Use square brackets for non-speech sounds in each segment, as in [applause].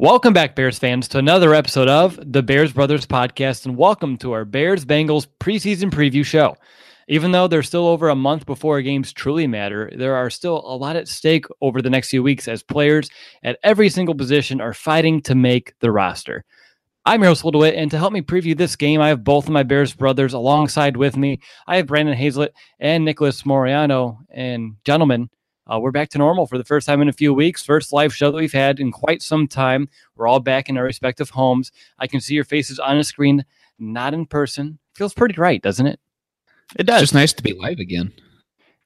Welcome back, Bears fans, to another episode of the Bears Brothers podcast, and welcome to our Bears Bengals preseason preview show. Even though there's still over a month before games truly matter, there are still a lot at stake over the next few weeks as players at every single position are fighting to make the roster. I'm your host, Will DeWitt, and to help me preview this game, I have both of my Bears brothers alongside with me. I have Brandon Hazlett and Nicholas Moriano. And gentlemen, uh, we're back to normal for the first time in a few weeks. First live show that we've had in quite some time. We're all back in our respective homes. I can see your faces on a screen, not in person. Feels pretty right, doesn't it? It does. It's just nice to be live again.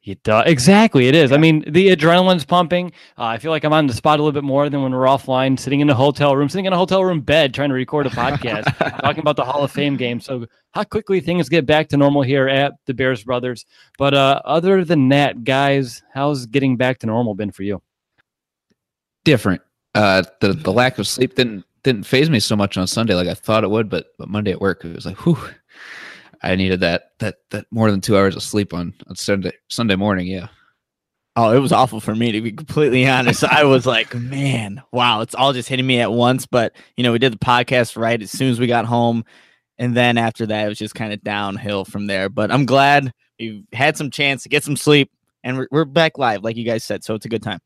It does. Exactly. It is. Yeah. I mean, the adrenaline's pumping. Uh, I feel like I'm on the spot a little bit more than when we're offline, sitting in a hotel room, sitting in a hotel room bed, trying to record a podcast, [laughs] talking about the Hall of Fame game. So, how quickly things get back to normal here at the Bears Brothers. But uh, other than that, guys, how's getting back to normal been for you? Different. Uh, the the lack of sleep didn't didn't phase me so much on Sunday like I thought it would, but but Monday at work it was like, whew I needed that that that more than two hours of sleep on on Sunday Sunday morning. Yeah. Oh, it was awful for me to be completely [laughs] honest. I was like, man, wow, it's all just hitting me at once. But you know, we did the podcast right as soon as we got home, and then after that, it was just kind of downhill from there. But I'm glad we had some chance to get some sleep, and we're, we're back live, like you guys said. So it's a good time.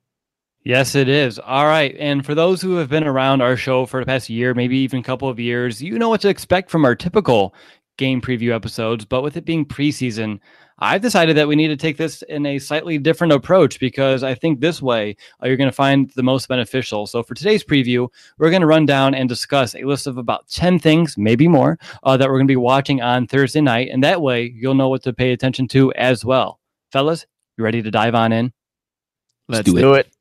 Yes, it is. All right. And for those who have been around our show for the past year, maybe even a couple of years, you know what to expect from our typical game preview episodes. But with it being preseason, I've decided that we need to take this in a slightly different approach because I think this way uh, you're going to find the most beneficial. So for today's preview, we're going to run down and discuss a list of about 10 things, maybe more, uh, that we're going to be watching on Thursday night. And that way you'll know what to pay attention to as well. Fellas, you ready to dive on in? Let's, Let's do, it. it.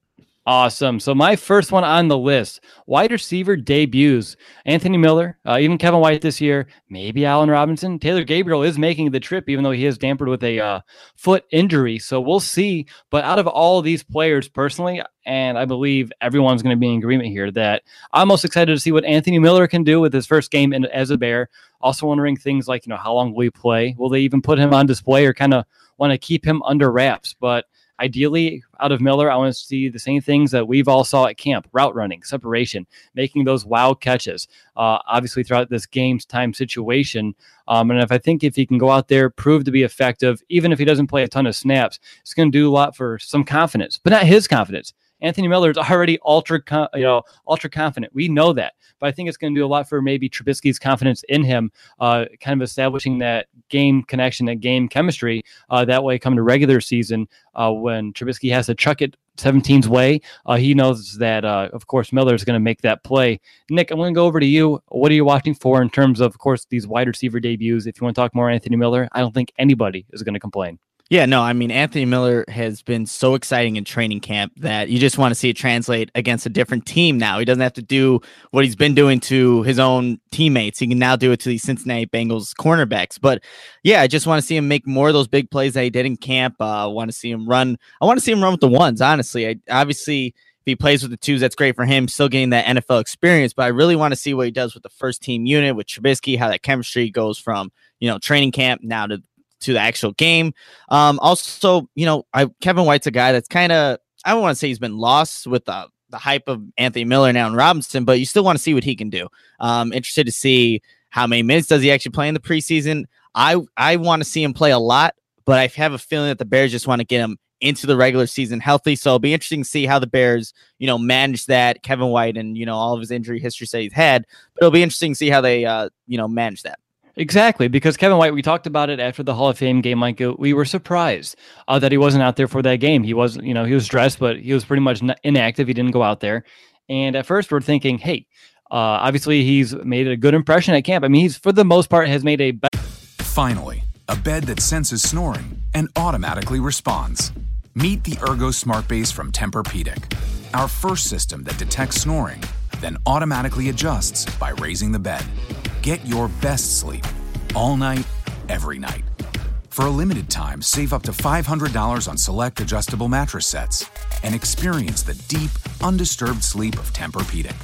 Awesome. So my first one on the list, wide receiver debuts. Anthony Miller, uh, even Kevin White this year, maybe Allen Robinson. Taylor Gabriel is making the trip, even though he is dampered with a uh, foot injury. So we'll see. But out of all of these players, personally, and I believe everyone's going to be in agreement here that I'm most excited to see what Anthony Miller can do with his first game in, as a Bear. Also wondering things like, you know, how long will he play? Will they even put him on display or kind of want to keep him under wraps? But Ideally, out of Miller, I want to see the same things that we've all saw at camp: route running, separation, making those wild catches. Uh, obviously, throughout this game's time situation, um, and if I think if he can go out there, prove to be effective, even if he doesn't play a ton of snaps, it's going to do a lot for some confidence, but not his confidence. Anthony Miller is already ultra, you know, ultra confident. We know that, but I think it's going to do a lot for maybe Trubisky's confidence in him, uh, kind of establishing that game connection, that game chemistry. Uh, that way, come to regular season, uh, when Trubisky has to chuck it 17's way, uh, he knows that, uh, of course, Miller is going to make that play. Nick, I'm going to go over to you. What are you watching for in terms of, of course, these wide receiver debuts? If you want to talk more Anthony Miller, I don't think anybody is going to complain. Yeah, no, I mean Anthony Miller has been so exciting in training camp that you just want to see it translate against a different team now. He doesn't have to do what he's been doing to his own teammates. He can now do it to the Cincinnati Bengals cornerbacks. But yeah, I just want to see him make more of those big plays that he did in camp. Uh, I want to see him run. I want to see him run with the ones, honestly. I obviously if he plays with the twos, that's great for him, still getting that NFL experience. But I really want to see what he does with the first team unit with Trubisky, how that chemistry goes from you know training camp now to to the actual game. Um, also, you know, I, Kevin White's a guy that's kind of I don't want to say he's been lost with the the hype of Anthony Miller now and Robinson, but you still want to see what he can do. Um, interested to see how many minutes does he actually play in the preseason. I I want to see him play a lot, but I have a feeling that the Bears just want to get him into the regular season healthy. So it'll be interesting to see how the Bears, you know, manage that. Kevin White and you know all of his injury history that he's had, but it'll be interesting to see how they, uh, you know, manage that. Exactly, because Kevin White, we talked about it after the Hall of Fame game. Like we were surprised uh, that he wasn't out there for that game. He wasn't, you know, he was dressed, but he was pretty much inactive. He didn't go out there. And at first, we're thinking, hey, uh, obviously he's made a good impression at camp. I mean, he's for the most part has made a. Finally a bed that senses snoring and automatically responds. Meet the Ergo Smart Base from Tempur-Pedic, our first system that detects snoring, then automatically adjusts by raising the bed. Get your best sleep all night, every night. For a limited time, save up to $500 on select adjustable mattress sets and experience the deep, undisturbed sleep of Tempur-Pedic.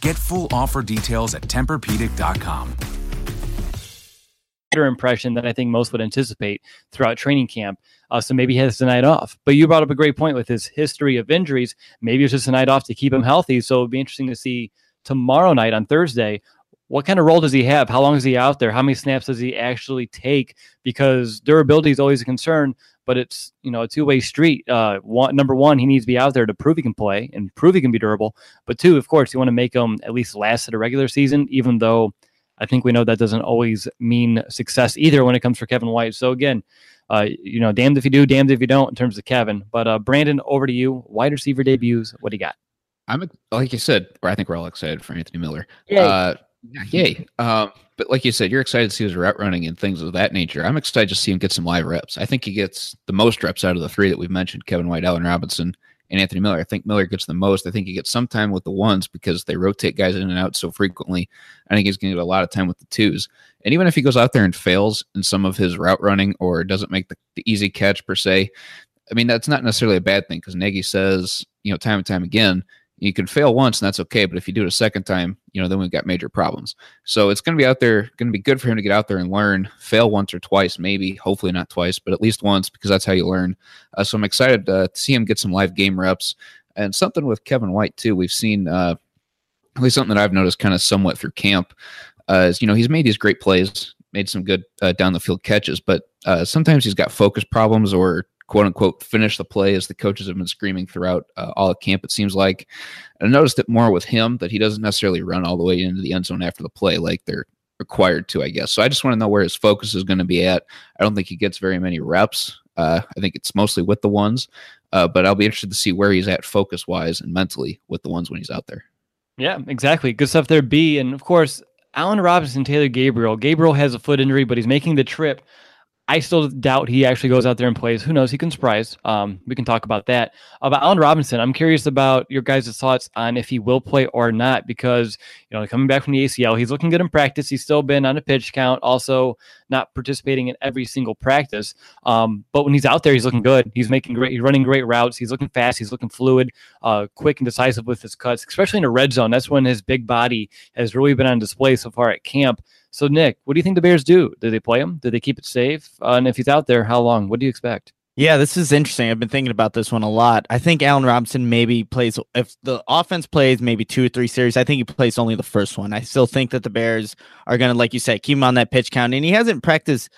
Get full offer details at TempurPedic.com. Better impression than I think most would anticipate throughout training camp. Uh, so maybe he has the night off. But you brought up a great point with his history of injuries. Maybe it's just a night off to keep him healthy. So it'd be interesting to see tomorrow night on Thursday what kind of role does he have? How long is he out there? How many snaps does he actually take? Because durability is always a concern, but it's you know a two way street. Uh, one, number one, he needs to be out there to prove he can play and prove he can be durable. But two, of course, you want to make him at least last at a regular season, even though I think we know that doesn't always mean success either when it comes for Kevin White. So again, uh, you know, damned if you do, damned if you don't in terms of Kevin. But uh, Brandon, over to you. Wide receiver debuts. What do you got? I'm like you said, or I think we're all excited for Anthony Miller. Yeah. Uh, yay. Um, but like you said, you're excited to see his route running and things of that nature. I'm excited to see him get some live reps. I think he gets the most reps out of the three that we've mentioned Kevin White, Allen Robinson, and Anthony Miller. I think Miller gets the most. I think he gets some time with the ones because they rotate guys in and out so frequently. I think he's going to get a lot of time with the twos. And even if he goes out there and fails in some of his route running or doesn't make the, the easy catch per se, I mean, that's not necessarily a bad thing because Nagy says, you know, time and time again, you can fail once and that's okay. But if you do it a second time, you know, then we've got major problems. So it's going to be out there, going to be good for him to get out there and learn, fail once or twice, maybe, hopefully not twice, but at least once because that's how you learn. Uh, so I'm excited uh, to see him get some live game reps and something with Kevin White too. We've seen, uh, at least something that I've noticed kind of somewhat through camp uh, is, you know, he's made these great plays, made some good uh, down the field catches, but uh, sometimes he's got focus problems or quote unquote finish the play as the coaches have been screaming throughout uh, all of camp it seems like. And i noticed it more with him that he doesn't necessarily run all the way into the end zone after the play like they're required to i guess. So i just want to know where his focus is going to be at. I don't think he gets very many reps. Uh, i think it's mostly with the ones uh, but i'll be interested to see where he's at focus wise and mentally with the ones when he's out there. Yeah exactly. Good stuff there b. And of course allen robinson taylor gabriel. Gabriel has a foot injury but he's making the trip I still doubt he actually goes out there and plays. Who knows? He can surprise. Um, we can talk about that. About Allen Robinson, I'm curious about your guys' thoughts on if he will play or not because you know coming back from the ACL, he's looking good in practice. He's still been on a pitch count, also not participating in every single practice. Um, but when he's out there, he's looking good. He's making great. He's running great routes. He's looking fast. He's looking fluid, uh, quick and decisive with his cuts, especially in a red zone. That's when his big body has really been on display so far at camp. So, Nick, what do you think the Bears do? Do they play him? Do they keep it safe? Uh, and if he's out there, how long? What do you expect? Yeah, this is interesting. I've been thinking about this one a lot. I think Allen Robinson maybe plays if the offense plays maybe two or three series. I think he plays only the first one. I still think that the Bears are going to, like you said, keep him on that pitch count. And he hasn't practiced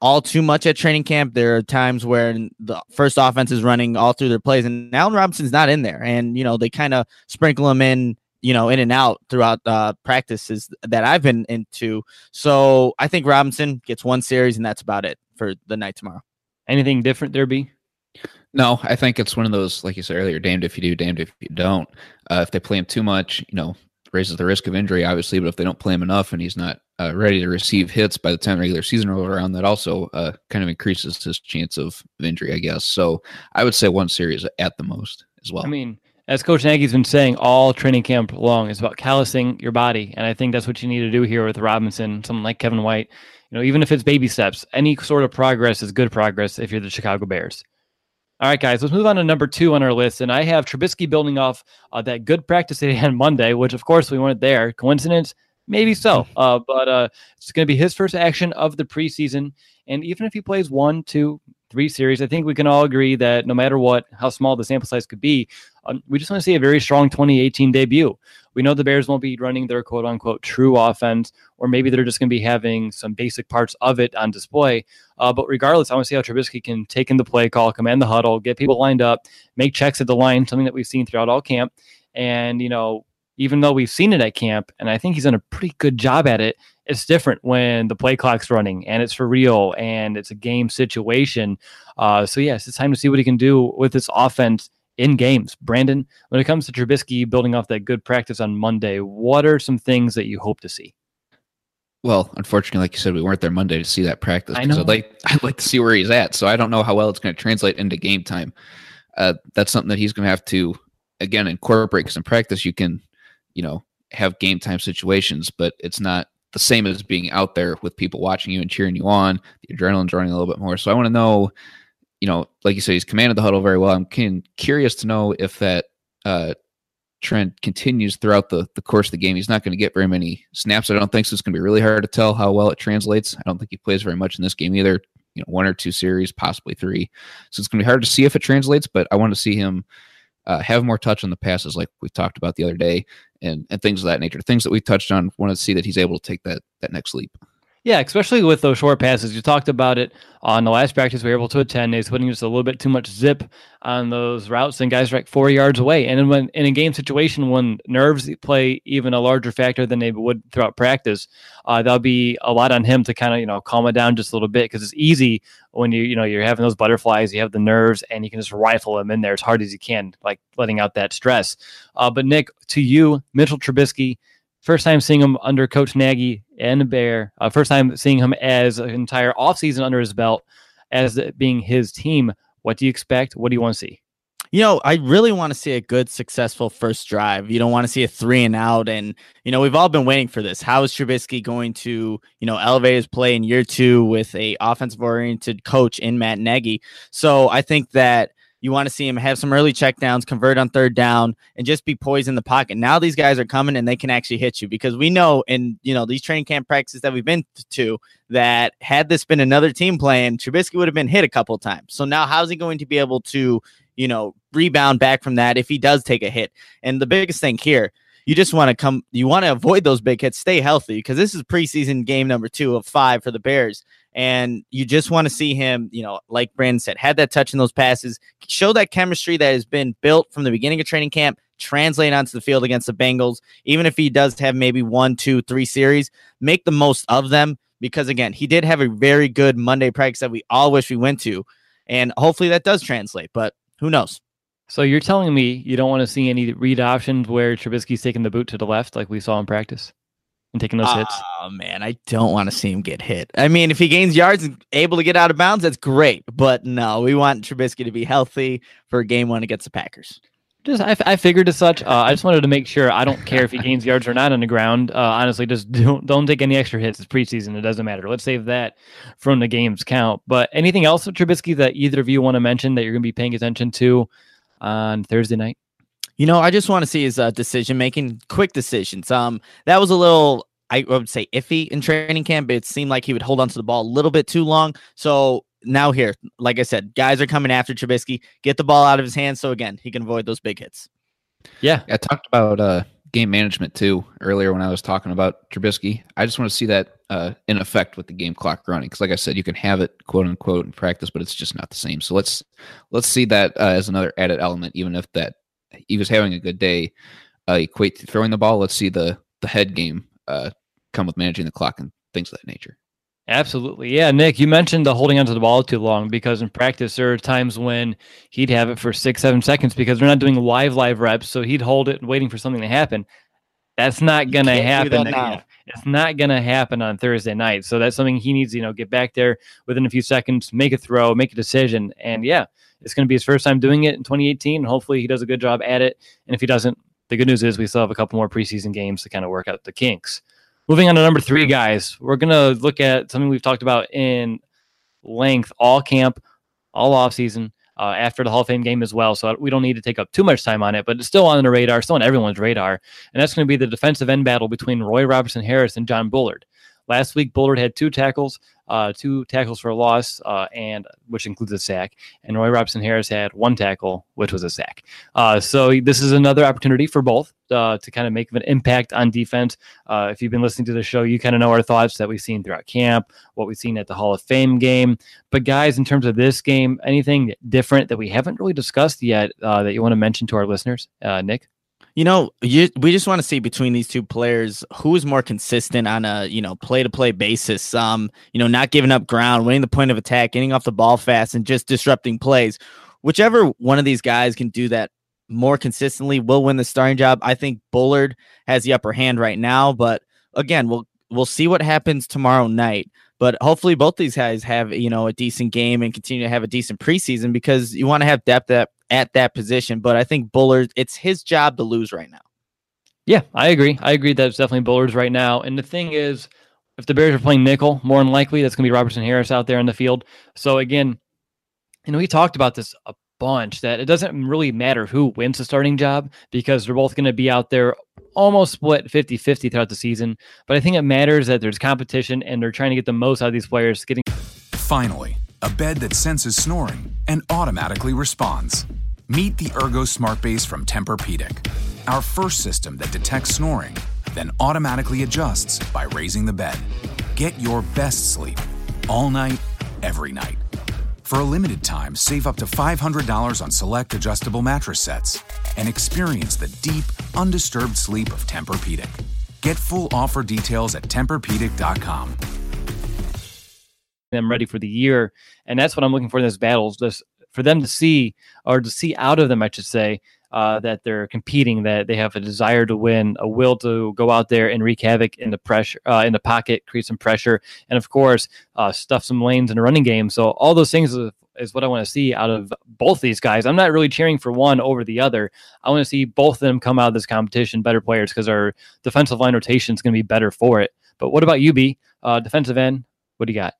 all too much at training camp. There are times where the first offense is running all through their plays, and Allen Robinson's not in there. And you know they kind of sprinkle him in you know, in and out throughout uh, practices that I've been into. So I think Robinson gets one series, and that's about it for the night tomorrow. Anything different there, B? No, I think it's one of those, like you said earlier, damned if you do, damned if you don't. Uh, if they play him too much, you know, raises the risk of injury, obviously. But if they don't play him enough and he's not uh, ready to receive hits by the time the regular season rolls around, that also uh, kind of increases his chance of injury, I guess. So I would say one series at the most as well. I mean, as Coach Nagy's been saying all training camp long, is about callousing your body, and I think that's what you need to do here with Robinson, someone like Kevin White. You know, even if it's baby steps, any sort of progress is good progress if you're the Chicago Bears. All right, guys, let's move on to number two on our list. And I have Trubisky building off uh, that good practice he had on Monday, which of course we weren't there. Coincidence? Maybe so. [laughs] Uh, but uh, it's going to be his first action of the preseason. And even if he plays one, two, three series, I think we can all agree that no matter what, how small the sample size could be, um, we just want to see a very strong 2018 debut. We know the Bears won't be running their quote unquote true offense, or maybe they're just going to be having some basic parts of it on display. Uh, but regardless, I want to see how Trubisky can take in the play call, command the huddle, get people lined up, make checks at the line, something that we've seen throughout all camp. And, you know, even though we've seen it at camp, and I think he's done a pretty good job at it, it's different when the play clock's running and it's for real and it's a game situation. Uh, so, yes, it's time to see what he can do with this offense in games. Brandon, when it comes to Trubisky building off that good practice on Monday, what are some things that you hope to see? Well, unfortunately, like you said, we weren't there Monday to see that practice. I know. I'd like [laughs] I'd like to see where he's at. So I don't know how well it's going to translate into game time. Uh, that's something that he's going to have to again incorporate because in practice you can, you know, have game time situations, but it's not the same as being out there with people watching you and cheering you on. The adrenaline's running a little bit more. So I want to know, you know, like you said, he's commanded the huddle very well. I'm can, curious to know if that uh, trend continues throughout the, the course of the game. He's not going to get very many snaps. I don't think so. It's going to be really hard to tell how well it translates. I don't think he plays very much in this game either. You know, one or two series, possibly three. So it's going to be hard to see if it translates. But I want to see him uh, have more touch on the passes, like we talked about the other day, and and things of that nature. Things that we touched on. Want to see that he's able to take that that next leap. Yeah, especially with those short passes. You talked about it on the last practice. We were able to attend. He's putting just a little bit too much zip on those routes, and guys are like four yards away. And when in a game situation, when nerves play even a larger factor than they would throughout practice, uh, that'll be a lot on him to kind of you know calm it down just a little bit because it's easy when you you know you're having those butterflies, you have the nerves, and you can just rifle them in there as hard as you can, like letting out that stress. Uh, but Nick, to you, Mitchell Trubisky First time seeing him under Coach Nagy and Bear. Uh, first time seeing him as an entire offseason under his belt as being his team. What do you expect? What do you want to see? You know, I really want to see a good, successful first drive. You don't want to see a three and out. And, you know, we've all been waiting for this. How is Trubisky going to, you know, elevate his play in year two with a offensive oriented coach in Matt Nagy? So I think that you want to see him have some early checkdowns, convert on third down, and just be poised in the pocket. Now these guys are coming and they can actually hit you because we know in you know these training camp practices that we've been to that had this been another team playing, Trubisky would have been hit a couple times. So now how's he going to be able to you know rebound back from that if he does take a hit? And the biggest thing here, you just want to come you want to avoid those big hits stay healthy because this is preseason game number two of five for the bears and you just want to see him, you know, like Brandon said, had that touch in those passes, show that chemistry that has been built from the beginning of training camp, translate onto the field against the Bengals. Even if he does have maybe one, two, three series, make the most of them because again, he did have a very good Monday practice that we all wish we went to, and hopefully that does translate. But who knows? So you're telling me you don't want to see any read options where Trubisky's taking the boot to the left like we saw in practice? and taking those hits? Oh man, I don't want to see him get hit. I mean, if he gains yards and able to get out of bounds, that's great. But no, we want Trubisky to be healthy for game one against the Packers. Just I, I figured as such. Uh, I just wanted to make sure. I don't care if he gains yards or not on the ground. Uh, honestly, just don't don't take any extra hits. It's preseason. It doesn't matter. Let's save that from the games count. But anything else with Trubisky that either of you want to mention that you're going to be paying attention to on Thursday night? You know, I just want to see his uh, decision making, quick decisions. Um, that was a little, I would say, iffy in training camp. But it seemed like he would hold onto the ball a little bit too long. So now here, like I said, guys are coming after Trubisky. Get the ball out of his hands, so again, he can avoid those big hits. Yeah, I talked about uh, game management too earlier when I was talking about Trubisky. I just want to see that uh, in effect with the game clock running because, like I said, you can have it quote unquote in practice, but it's just not the same. So let's let's see that uh, as another added element, even if that he was having a good day, uh, equate to throwing the ball. Let's see the the head game uh, come with managing the clock and things of that nature. Absolutely. Yeah, Nick, you mentioned the holding onto the ball too long because in practice there are times when he'd have it for six, seven seconds because they're not doing live live reps. So he'd hold it waiting for something to happen. That's not gonna happen. now. It's not gonna happen on Thursday night. So that's something he needs, you know, get back there within a few seconds, make a throw, make a decision. And yeah, it's going to be his first time doing it in 2018. And hopefully he does a good job at it. And if he doesn't, the good news is we still have a couple more preseason games to kind of work out the kinks. Moving on to number three, guys, we're going to look at something we've talked about in length all camp, all offseason, uh, after the Hall of Fame game as well. So we don't need to take up too much time on it, but it's still on the radar, still on everyone's radar. And that's going to be the defensive end battle between Roy Robertson Harris and John Bullard. Last week, Bullard had two tackles, uh, two tackles for a loss, uh, and which includes a sack. And Roy Robertson Harris had one tackle, which was a sack. Uh, so this is another opportunity for both uh, to kind of make an impact on defense. Uh, if you've been listening to the show, you kind of know our thoughts that we've seen throughout camp, what we've seen at the Hall of Fame game. But guys, in terms of this game, anything different that we haven't really discussed yet uh, that you want to mention to our listeners, Nick? You know, you, we just want to see between these two players who is more consistent on a you know play to play basis. Um, you know, not giving up ground, winning the point of attack, getting off the ball fast, and just disrupting plays. Whichever one of these guys can do that more consistently will win the starting job. I think Bullard has the upper hand right now, but again, we'll we'll see what happens tomorrow night. But hopefully, both these guys have you know a decent game and continue to have a decent preseason because you want to have depth at, at that position. But I think Bullard, it's his job to lose right now. Yeah, I agree. I agree that it's definitely Bullards right now. And the thing is, if the Bears are playing nickel, more than likely that's going to be Robertson Harris out there in the field. So again, you know, we talked about this a bunch that it doesn't really matter who wins the starting job because they're both going to be out there almost split 50 50 throughout the season. But I think it matters that there's competition and they're trying to get the most out of these players. Getting finally a bed that senses snoring and automatically responds. Meet the Ergo Smart Base from Tempur-Pedic, our first system that detects snoring, then automatically adjusts by raising the bed. Get your best sleep all night, every night. For a limited time, save up to $500 on select adjustable mattress sets and experience the deep, undisturbed sleep of Tempur-Pedic. Get full offer details at TempurPedic.com. Them ready for the year, and that's what I'm looking for in this battles. Just for them to see, or to see out of them, I should say, uh, that they're competing, that they have a desire to win, a will to go out there and wreak havoc in the pressure, uh, in the pocket, create some pressure, and of course, uh, stuff some lanes in a running game. So all those things is, is what I want to see out of both these guys. I'm not really cheering for one over the other. I want to see both of them come out of this competition better players because our defensive line rotation is going to be better for it. But what about you, B? Uh, defensive end, what do you got?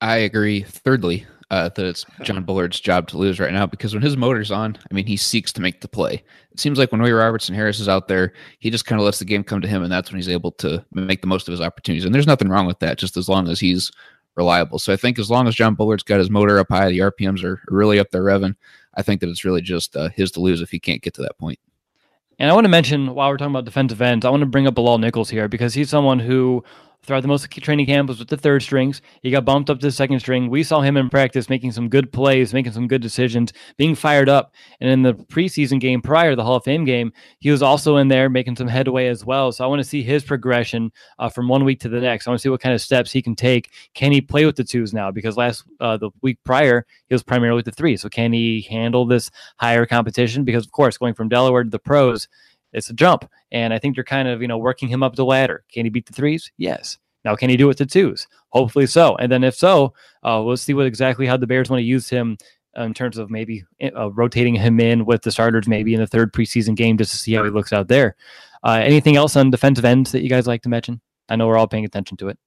I agree. Thirdly, uh, that it's John Bullard's job to lose right now because when his motor's on, I mean, he seeks to make the play. It seems like when Ray Robertson Harris is out there, he just kind of lets the game come to him, and that's when he's able to make the most of his opportunities. And there's nothing wrong with that, just as long as he's reliable. So I think as long as John Bullard's got his motor up high, the RPMs are really up there revving. I think that it's really just uh, his to lose if he can't get to that point. And I want to mention while we're talking about defensive ends, I want to bring up Bilal Nichols here because he's someone who throughout the most training camp was with the third strings. He got bumped up to the second string. We saw him in practice making some good plays, making some good decisions, being fired up. And in the preseason game prior, to the Hall of Fame game, he was also in there making some headway as well. So I want to see his progression uh, from one week to the next. I want to see what kind of steps he can take. Can he play with the twos now? Because last uh, the week prior, he was primarily with the three. So can he handle this higher competition? Because of course, going from Delaware to the pros it's a jump. And I think you're kind of, you know, working him up the ladder. Can he beat the threes? Yes. Now, can he do it to twos? Hopefully so. And then if so, uh, we'll see what exactly how the Bears want to use him in terms of maybe uh, rotating him in with the starters maybe in the third preseason game just to see how he looks out there. Uh, anything else on defensive ends that you guys like to mention? I know we're all paying attention to it.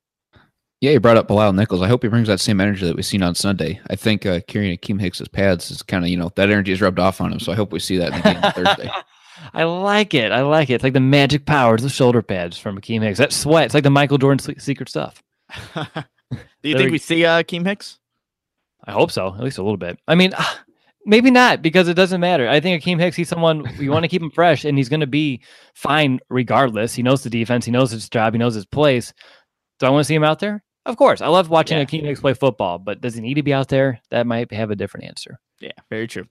Yeah, you brought up Bilal Nichols. I hope he brings that same energy that we've seen on Sunday. I think uh, carrying Akiem Hicks's pads is kind of, you know, that energy is rubbed off on him. So I hope we see that in the game on Thursday. [laughs] I like it. I like it. It's like the magic powers of shoulder pads from Akiem Hicks. That sweat. It's like the Michael Jordan secret stuff. [laughs] [laughs] Do you think we see uh, Akiem Hicks? I hope so, at least a little bit. I mean, maybe not because it doesn't matter. I think Akiem Hicks, he's someone you want to keep him fresh, and he's going to be fine regardless. He knows the defense, he knows his job, he knows his place. Do I want to see him out there? Of course. I love watching yeah. Akiem Hicks play football, but does he need to be out there? That might have a different answer. Yeah, very true.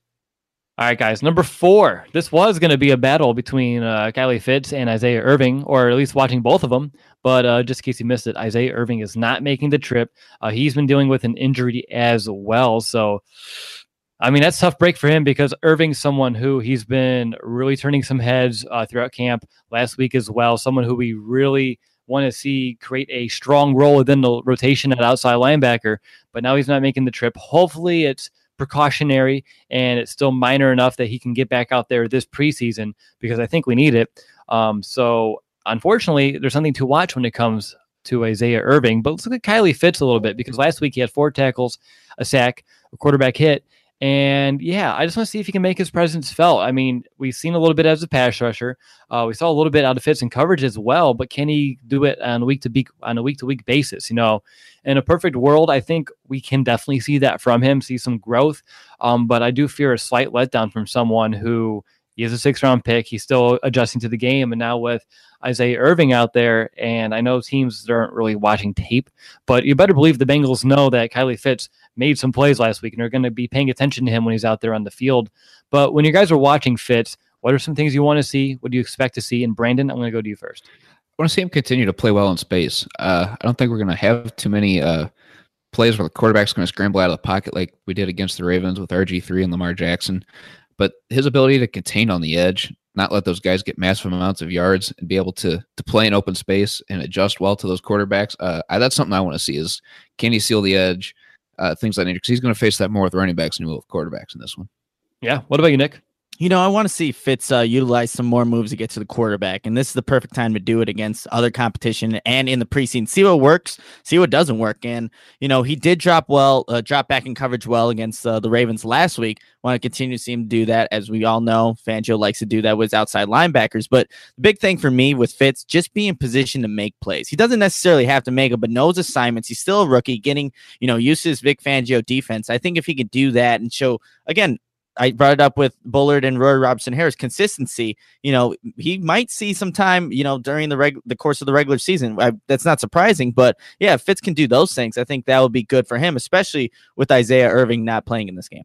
All right, guys. Number four. This was going to be a battle between uh, Kylie Fitts and Isaiah Irving, or at least watching both of them. But uh, just in case you missed it, Isaiah Irving is not making the trip. Uh, he's been dealing with an injury as well. So, I mean, that's tough break for him because Irving's someone who he's been really turning some heads uh, throughout camp last week as well. Someone who we really want to see create a strong role within the rotation at outside linebacker. But now he's not making the trip. Hopefully, it's precautionary and it's still minor enough that he can get back out there this preseason because I think we need it. Um, so unfortunately, there's something to watch when it comes to Isaiah Irving. But let's look at Kylie Fitts a little bit because last week he had four tackles, a sack, a quarterback hit, and yeah, I just want to see if he can make his presence felt. I mean, we've seen a little bit as a pass rusher. Uh, we saw a little bit out of Fitts and coverage as well, but can he do it on a week to week on a week to week basis? You know, in a perfect world, I think we can definitely see that from him, see some growth. Um, but I do fear a slight letdown from someone who he is a six round pick. He's still adjusting to the game. And now with Isaiah Irving out there, and I know teams aren't really watching tape, but you better believe the Bengals know that Kylie Fitts made some plays last week and are going to be paying attention to him when he's out there on the field. But when you guys are watching Fitts, what are some things you want to see? What do you expect to see? And Brandon, I'm going to go to you first. I want to see him continue to play well in space. Uh, I don't think we're going to have too many uh, plays where the quarterback's going to scramble out of the pocket like we did against the Ravens with RG3 and Lamar Jackson. But his ability to contain on the edge not let those guys get massive amounts of yards and be able to to play in open space and adjust well to those quarterbacks. Uh, I, that's something I want to see is can he seal the edge, uh, things like that. Because he's going to face that more with running backs than he will with quarterbacks in this one. Yeah. What about you, Nick? You know, I want to see Fitts uh, utilize some more moves to get to the quarterback, and this is the perfect time to do it against other competition and in the preseason. See what works, see what doesn't work. And you know, he did drop well, uh, drop back in coverage well against uh, the Ravens last week. Want to continue to see him do that, as we all know, Fangio likes to do that with outside linebackers. But the big thing for me with Fitts, just be in position to make plays. He doesn't necessarily have to make them, but knows assignments. He's still a rookie, getting you know used to his Vic Fangio defense. I think if he could do that and show again I brought it up with Bullard and Roy Robertson Harris consistency. You know, he might see some time, you know, during the reg- the course of the regular season. I, that's not surprising, but yeah, Fitts can do those things, I think that would be good for him, especially with Isaiah Irving not playing in this game.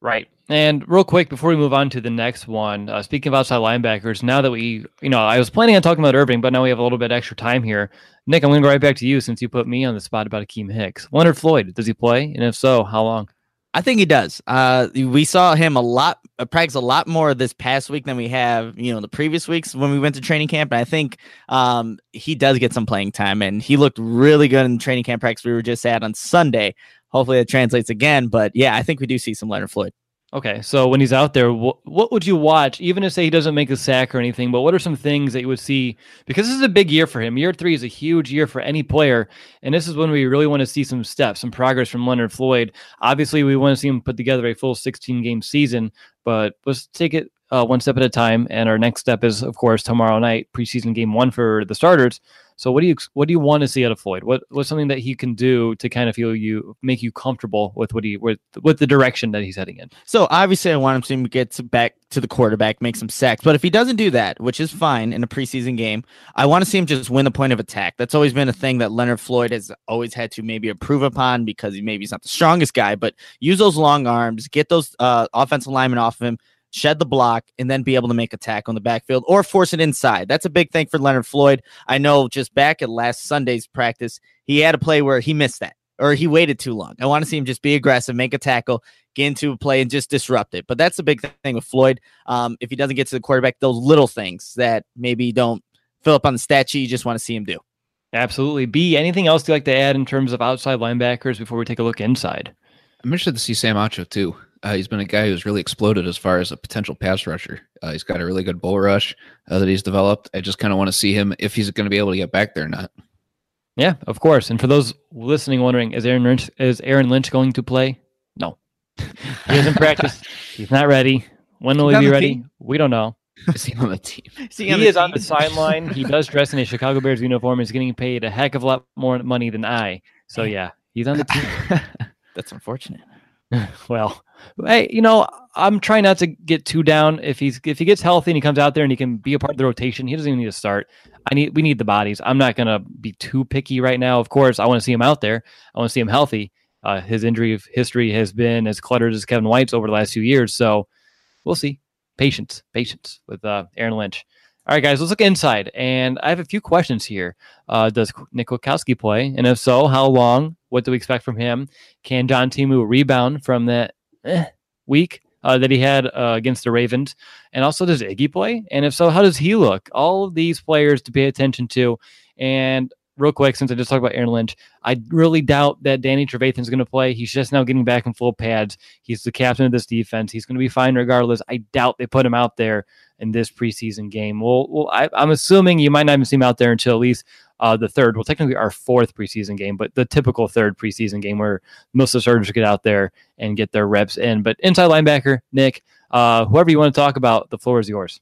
Right. And real quick before we move on to the next one, uh, speaking of outside linebackers, now that we, you know, I was planning on talking about Irving, but now we have a little bit extra time here. Nick, I'm going to go right back to you since you put me on the spot about Akiem Hicks. Leonard Floyd, does he play? And if so, how long? I think he does. Uh, we saw him a lot, uh, practice a lot more this past week than we have, you know, the previous weeks when we went to training camp. And I think um, he does get some playing time, and he looked really good in training camp practice we were just at on Sunday. Hopefully, it translates again. But yeah, I think we do see some Leonard Floyd. Okay, so when he's out there, wh- what would you watch? Even if say he doesn't make a sack or anything, but what are some things that you would see? Because this is a big year for him. Year three is a huge year for any player, and this is when we really want to see some steps, some progress from Leonard Floyd. Obviously, we want to see him put together a full 16 game season, but let's take it uh, one step at a time. And our next step is, of course, tomorrow night, preseason game one for the starters. So what do you what do you want to see out of Floyd? What what's something that he can do to kind of feel you make you comfortable with what he with with the direction that he's heading in? So obviously, I want him to get back to the quarterback, make some sacks. But if he doesn't do that, which is fine in a preseason game, I want to see him just win the point of attack. That's always been a thing that Leonard Floyd has always had to maybe improve upon because he maybe he's not the strongest guy, but use those long arms, get those uh, offensive linemen off of him shed the block, and then be able to make attack on the backfield or force it inside. That's a big thing for Leonard Floyd. I know just back at last Sunday's practice, he had a play where he missed that or he waited too long. I want to see him just be aggressive, make a tackle, get into a play, and just disrupt it. But that's the big thing with Floyd. Um, if he doesn't get to the quarterback, those little things that maybe don't fill up on the stat sheet, you just want to see him do. Absolutely. B, anything else you like to add in terms of outside linebackers before we take a look inside? I'm interested to see Sam Acho too. Uh, he's been a guy who's really exploded as far as a potential pass rusher. Uh, he's got a really good bull rush uh, that he's developed. I just kind of want to see him if he's going to be able to get back there or not. Yeah, of course. And for those listening, wondering, is Aaron Lynch is Aaron Lynch going to play? No, [laughs] he hasn't practiced. He's not ready. When will he be ready? Team? We don't know. Is he on the team? [laughs] Is he, on he is team? on the sideline. He does dress in a [laughs] Chicago Bears uniform. He's getting paid a heck of a lot more money than I. So yeah, he's on the team. That's unfortunate. [laughs] well, hey, you know, I'm trying not to get too down. If he's if he gets healthy and he comes out there and he can be a part of the rotation, he doesn't even need to start. I need we need the bodies. I'm not gonna be too picky right now. Of course, I want to see him out there. I want to see him healthy. Uh, his injury history has been as cluttered as Kevin White's over the last few years. So we'll see. Patience, patience with uh, Aaron Lynch. All right, guys, let's look inside. And I have a few questions here. Uh, does Nick Kwiatkowski play? And if so, how long? What do we expect from him? Can John Timu rebound from that eh, week uh, that he had uh, against the Ravens? And also, does Iggy play? And if so, how does he look? All of these players to pay attention to. And real quick, since I just talked about Aaron Lynch, I really doubt that Danny Trevathan is going to play. He's just now getting back in full pads. He's the captain of this defense. He's going to be fine regardless. I doubt they put him out there in this preseason game. Well, well I, am assuming you might not even see him out there until at least uh, the third. Well, technically our fourth preseason game, but the typical third preseason game where most of the starters get out there and get their reps in. But inside linebacker, Nick, uh, whoever you want to talk about, the floor is yours.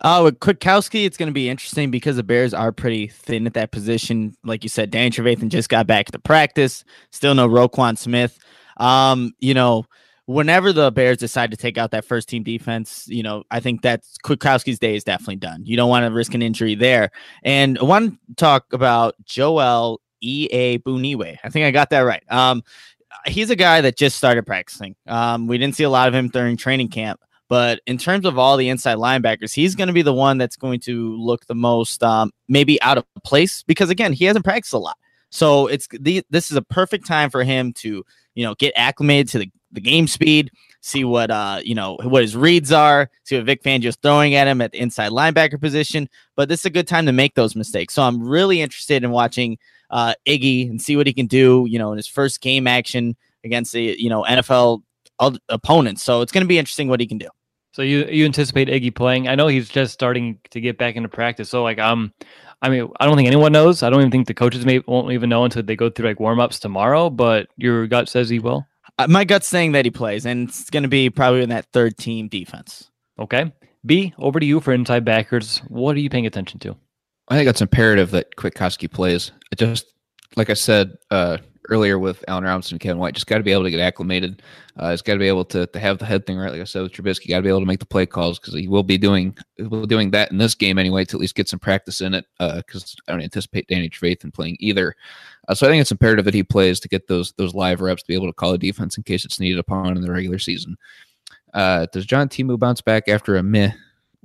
Uh, with Kwiatkowski, it's going to be interesting because the Bears are pretty thin at that position. Like you said, Dan Trevathan just got back to practice. Still no Roquan Smith. Um, you know, whenever the Bears decide to take out that first team defense, you know, I think that Kwiatkowski's day is definitely done. You don't want to risk an injury there. And I want to talk about Joel Iyiegbuniwe. I think I got that right. Um, he's a guy that just started practicing. Um, we didn't see a lot of him during training camp. But in terms of all the inside linebackers, he's going to be the one that's going to look the most um, maybe out of place because again, he hasn't practiced a lot. So it's the, this is a perfect time for him to you know get acclimated to the, the game speed, see what uh you know what his reads are, see what Vic Fangio's throwing at him at the inside linebacker position. But this is a good time to make those mistakes. So I'm really interested in watching uh Iggy and see what he can do. You know, in his first game action against the you know NFL opponents. So it's going to be interesting what he can do. So you you anticipate Iggy playing? I know he's just starting to get back into practice. So like um, I mean, I don't think anyone knows. I don't even think the coaches may won't even know until they go through like warm ups tomorrow. But your gut says he will. Uh, my gut's saying that he plays, and it's going to be probably in that third team defense. Okay. B, over to you for inside backers. What are you paying attention to? I think it's imperative that Kwiatkowski plays. It just like I said uh, earlier with Allen Robinson and Kevin White, just got to be able to get acclimated. Uh, he's got to be able to, to have the head thing right, like I said with Trubisky. Got to be able to make the play calls because he will be doing will be doing that in this game anyway to at least get some practice in it. Because uh, I don't anticipate Danny Trevathan playing either. Uh, so I think it's imperative that he plays to get those those live reps to be able to call a defense in case it's needed upon in the regular season. Uh, does John Timu bounce back after a meh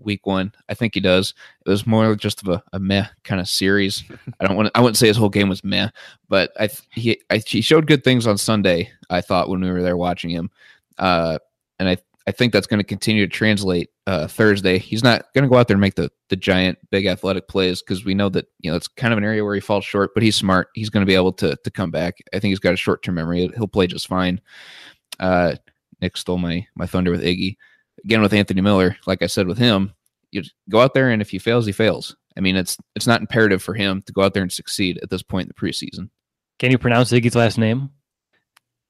week one. I think he does. It was more just of a, a meh kind of series. [laughs] I don't want I wouldn't say his whole game was meh, but I he I, he showed good things on Sunday. I thought when we were there watching him, uh, and I I think that's going to continue to translate uh, Thursday. He's not going to go out there and make the the giant big athletic plays because we know that you know it's kind of an area where he falls short. But he's smart. He's going to be able to to come back. I think he's got a short term memory. He'll play just fine. Uh, Nick stole my my thunder with Iggy again with Anthony Miller, like I said with him, you go out there and if he fails, he fails. I mean, it's it's not imperative for him to go out there and succeed at this point in the preseason. Can you pronounce Iggy's last name?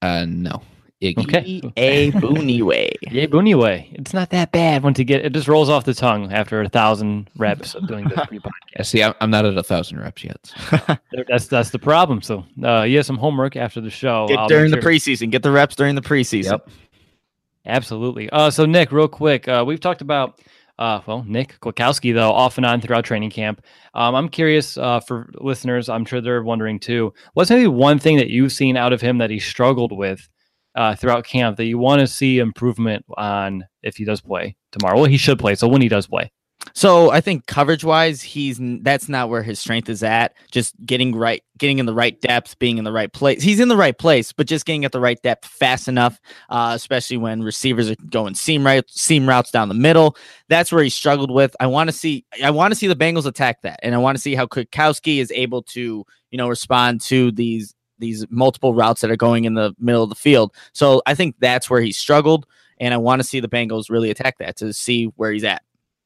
Uh, no. Iggy. Okay. A Booniway. [laughs] Yeah, Booniway. It's not that bad once you get it. Just rolls off the tongue after a thousand reps of doing this [laughs] pre-podcast. See, I'm not at a thousand reps yet. [laughs] So. that's that's the problem. So, uh, you have some homework after the show. Get during sure. the preseason. Get the reps during the preseason. Yep. Absolutely. Uh, so Nick, real quick, uh, we've talked about uh, well, Nick Kwiatkowski, though, off and on throughout training camp. Um, I'm curious uh, for listeners, I'm sure they're wondering too, what's maybe one thing that you've seen out of him that he struggled with uh, throughout camp that you want to see improvement on if he does play tomorrow? Well, he should play. So when he does play. So I think coverage wise, he's that's not where his strength is at. Just getting right, getting in the right depth, being in the right place. He's in the right place, but just getting at the right depth fast enough, uh, especially when receivers are going seam right, seam routes down the middle. That's where he struggled with. I want to see, I want to see the Bengals attack that, and I want to see how Kwiatkowski is able to, you know, respond to these these multiple routes that are going in the middle of the field. So I think that's where he struggled, and I want to see the Bengals really attack that to see where he's at.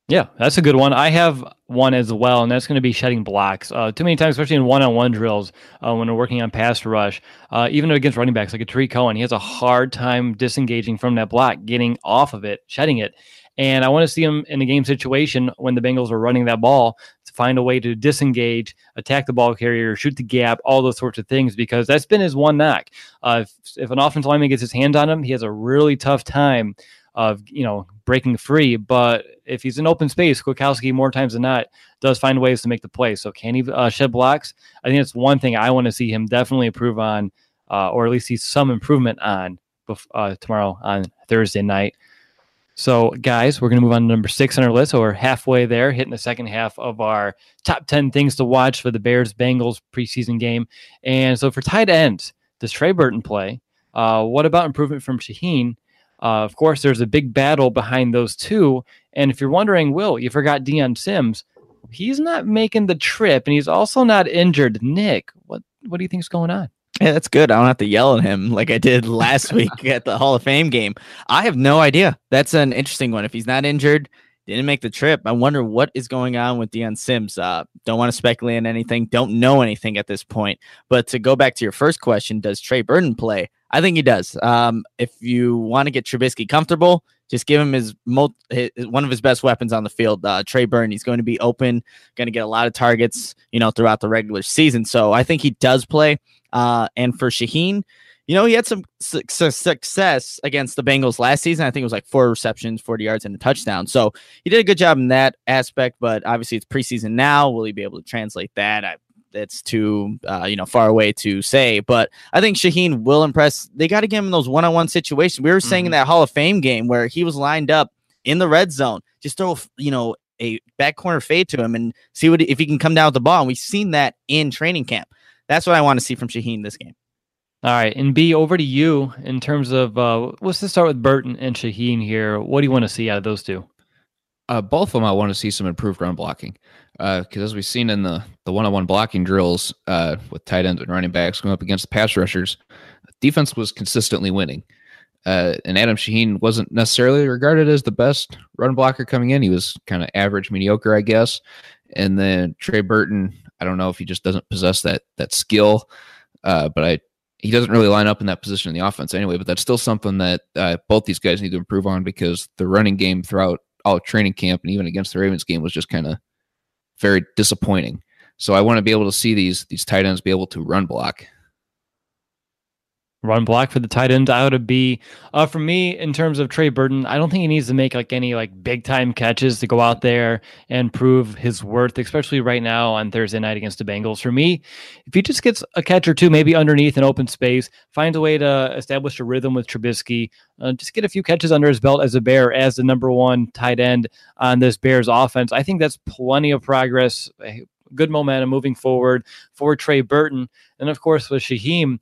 Yeah, that's a good one. I have one as well, and that's going to be shedding blocks. Uh, too many times, especially in one-on-one drills, uh, when we're working on pass rush, uh, even against running backs like a Tarik Cohen, he has a hard time disengaging from that block, getting off of it, shedding it. And I want to see him in a game situation when the Bengals are running that ball find a way to disengage, attack the ball carrier, shoot the gap, all those sorts of things, because that's been his one knock. Uh, if, if an offensive lineman gets his hands on him, he has a really tough time of you know breaking free. But if he's in open space, Kwiatkowski more times than not does find ways to make the play. So can he uh, shed blocks? I think that's one thing I want to see him definitely improve on, uh, or at least see some improvement on uh, tomorrow on Thursday night. So, guys, we're going to move on to number six on our list. So, we're halfway there, hitting the second half of our top 10 things to watch for the Bears Bengals preseason game. And so, for tight ends, does Trey Burton play? Uh, what about improvement from Shaheen? Uh, of course, there's a big battle behind those two. And if you're wondering, Will, you forgot Dion Sims. He's not making the trip, and he's also not injured. Nick, what what do you think's going on? Yeah, that's good. I don't have to yell at him like I did last [laughs] week at the Hall of Fame game. I have no idea. That's an interesting one. If he's not injured, didn't make the trip. I wonder what is going on with Dion Sims. Uh, don't want to speculate on anything. Don't know anything at this point. But to go back to your first question, does Trey Burton play? I think he does. Um, if you want to get Trubisky comfortable, just give him his, his, one of his best weapons on the field. Uh, Trey Burton. He's going to be open, going to get a lot of targets, you know, throughout the regular season. So I think he does play. Uh, and for Shaheen, you know, he had some su- success against the Bengals last season. I think it was like four receptions, 40 yards, and a touchdown. So he did a good job in that aspect, but obviously it's preseason now. Will he be able to translate that? I it's too uh, you know far away to say, but I think Shaheen will impress. They got to get him in those one-on-one situations. We were saying mm-hmm. in that Hall of Fame game where he was lined up in the red zone, just throw you know a back corner fade to him and see what if he can come down with the ball. And we've seen that in training camp. That's what I want to see from Shaheen this game. All right, and B, over to you in terms of uh, let's just start with Burton and Shaheen here. What do you want to see out of those two? Uh, both of them, I want to see some improved run blocking because uh, as we've seen in the the one on one blocking drills uh, with tight ends and running backs going up against the pass rushers, defense was consistently winning. Uh, and Adam Shaheen wasn't necessarily regarded as the best run blocker coming in. He was kind of average, mediocre, I guess. And then Trey Burton, I don't know if he just doesn't possess that that skill, uh, but I he doesn't really line up in that position in the offense anyway. But that's still something that uh, both these guys need to improve on because the running game throughout all training camp and even against the Ravens game was just kind of very disappointing. So I want to be able to see these these tight ends be able to run block run block for the tight end out of B. Uh, for me, in terms of Trey Burton, I don't think he needs to make like any like big time catches to go out there and prove his worth, especially right now on Thursday night against the Bengals. For me, if he just gets a catch or two, maybe underneath an open space, finds a way to establish a rhythm with Trubisky, uh, just get a few catches under his belt as a Bear, as the number one tight end on this Bears offense. I think that's plenty of progress. Good momentum moving forward for Trey Burton. And of course, with Shaheen,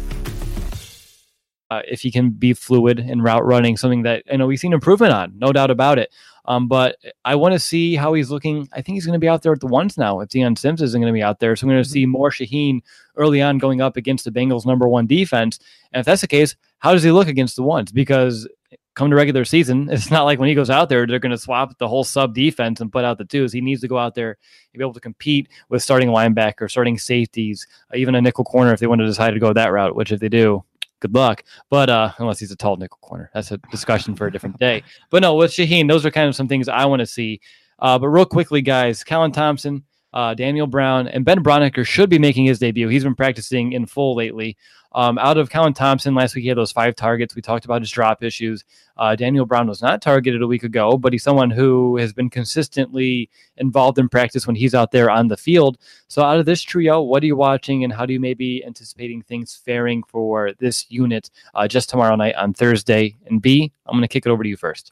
uh, if he can be fluid in route running, something that I know we've seen improvement on, no doubt about it. Um, but I want to see how he's looking. I think he's going to be out there at the ones now if Dion Sims isn't going to be out there. So I'm going to see mm-hmm. more Shaheen early on going up against the Bengals' number one defense. And if that's the case, how does he look against the ones? Because come to regular season, [laughs] it's not like when he goes out there, they're going to swap the whole sub defense and put out the twos. He needs to go out there and be able to compete with starting linebacker, starting safeties, even a nickel corner if they want to decide to go that route, which if they do, good luck. But uh, unless he's a tall nickel corner, that's a discussion for a different day. But no, with Shaheen, those are kind of some things I want to see. Uh, but real quickly, guys, Colin Thompson, uh, Daniel Brown, and Ben Braunecker should be making his debut. He's been practicing in full lately. Um, out of Colin Thompson, last week he had those five targets. We talked about his drop issues. Uh, Daniel Brown was not targeted a week ago, but he's someone who has been consistently involved in practice when he's out there on the field. So, out of this trio, what are you watching, and how do you maybe anticipating things faring for this unit uh, just tomorrow night on Thursday? And B, I'm going to kick it over to you first.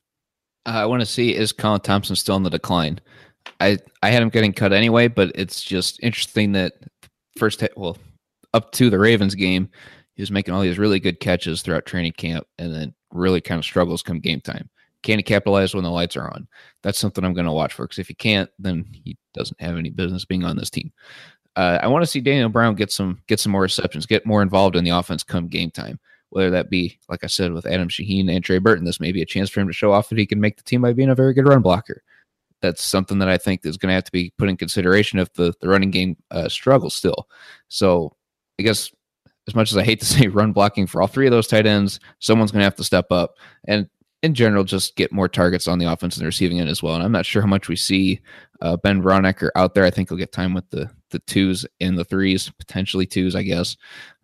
Uh, I want to see is Colin Thompson still in the decline? I I had him getting cut anyway, but it's just interesting that first well up to the Ravens game, he was making all these really good catches throughout training camp and then really kind of struggles come game time. Can he capitalize when the lights are on? That's something I'm going to watch for because if he can't, then he doesn't have any business being on this team. Uh, I want to see Daniel Brown get some get some more receptions, get more involved in the offense come game time. Whether that be, like I said, with Adam Shaheen and Trey Burton, this may be a chance for him to show off that he can make the team by being a very good run blocker. That's something that I think is going to have to be put in consideration if the, the running game uh, struggles still. So I guess as much as I hate to [laughs] say run blocking for all three of those tight ends, someone's going to have to step up and in general just get more targets on the offense and the receiving end as well. And I'm not sure how much we see uh, Ben Braunecker out there. I think he'll get time with the the twos and the threes, potentially twos, I guess.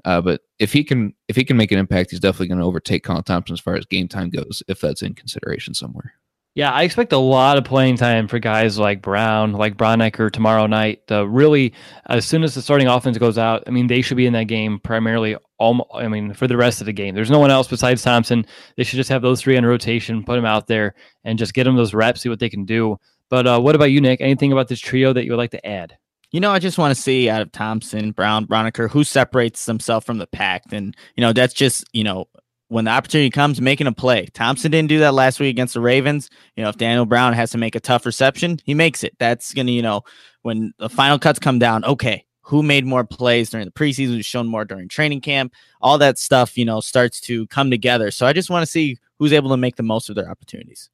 Uh, but if he can if he can make an impact, he's definitely going to overtake Colin Thompson as far as game time goes, if that's in consideration somewhere. Yeah, I expect a lot of playing time for guys like Brown, like Braunecker tomorrow night. Uh, really, as soon as the starting offense goes out, I mean, they should be in that game primarily. All, I mean, for the rest of the game, there's no one else besides Thompson. They should just have those three on rotation, put them out there, and just get them those reps, see what they can do. But uh, what about you, Nick? Anything about this trio that you would like to add? You know, I just want to see out of Thompson, Brown, Braunecker, who separates himself from the pack. And, you know, that's just, you know, when the opportunity comes, making a play. Thompson didn't do that last week against the Ravens. You know, if Daniel Brown has to make a tough reception, he makes it. That's going to, you know, when the final cuts come down, okay, who made more plays during the preseason, who's shown more during training camp, all that stuff, you know, starts to come together. So I just want to see who's able to make the most of their opportunities.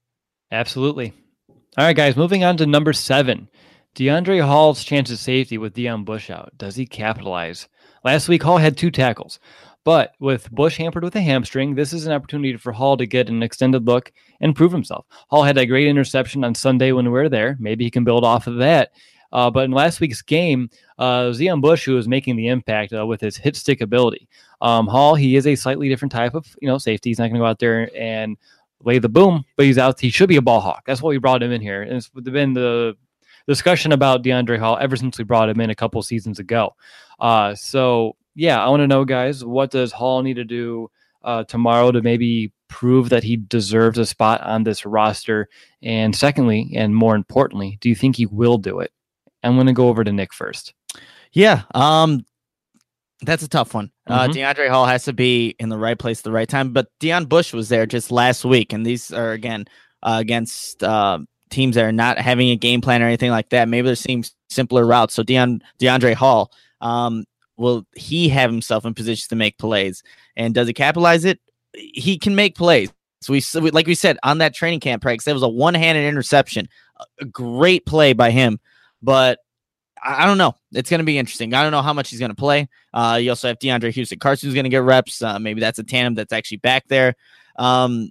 Absolutely. All right, guys, moving on to number seven. DeAndre Hall's chance of safety with Deon Bush out. Does he capitalize? Last week, Hall had two tackles. But with Bush hampered with a hamstring, this is an opportunity for Hall to get an extended look and prove himself. Hall had a great interception on Sunday when we were there. Maybe he can build off of that. Uh, but in last week's game, uh, Deon Bush who was making the impact uh, with his hit stick ability. Um, Hall, he is a slightly different type of you know safety. He's not going to go out there and lay the boom, but he's out. He should be a ball hawk. That's what we brought him in here, and it's been the discussion about DeAndre Hall ever since we brought him in a couple seasons ago. Uh, so yeah, I want to know, guys, what does Hall need to do uh, tomorrow to maybe prove that he deserves a spot on this roster? And secondly, and more importantly, do you think he will do it? I'm going to go over to Nick first. Yeah, um, that's a tough one. Uh, Mhm. DeAndre Hall has to be in the right place at the right time. But Deon Bush was there just last week, and these are again uh, against uh, teams that are not having a game plan or anything like that. Maybe they're seeing simpler routes. So Deion DeAndre Hall, um, will he have himself in position to make plays? And does he capitalize it? He can make plays. So we, like we said on that training camp practice, that was a one-handed interception, a- great play by him. But I I don't know. It's going to be interesting. I don't know how much he's going to play. Uh, you also have DeAndre Houston Carson's going to get reps. Uh, maybe that's a tandem that's actually back there. Um,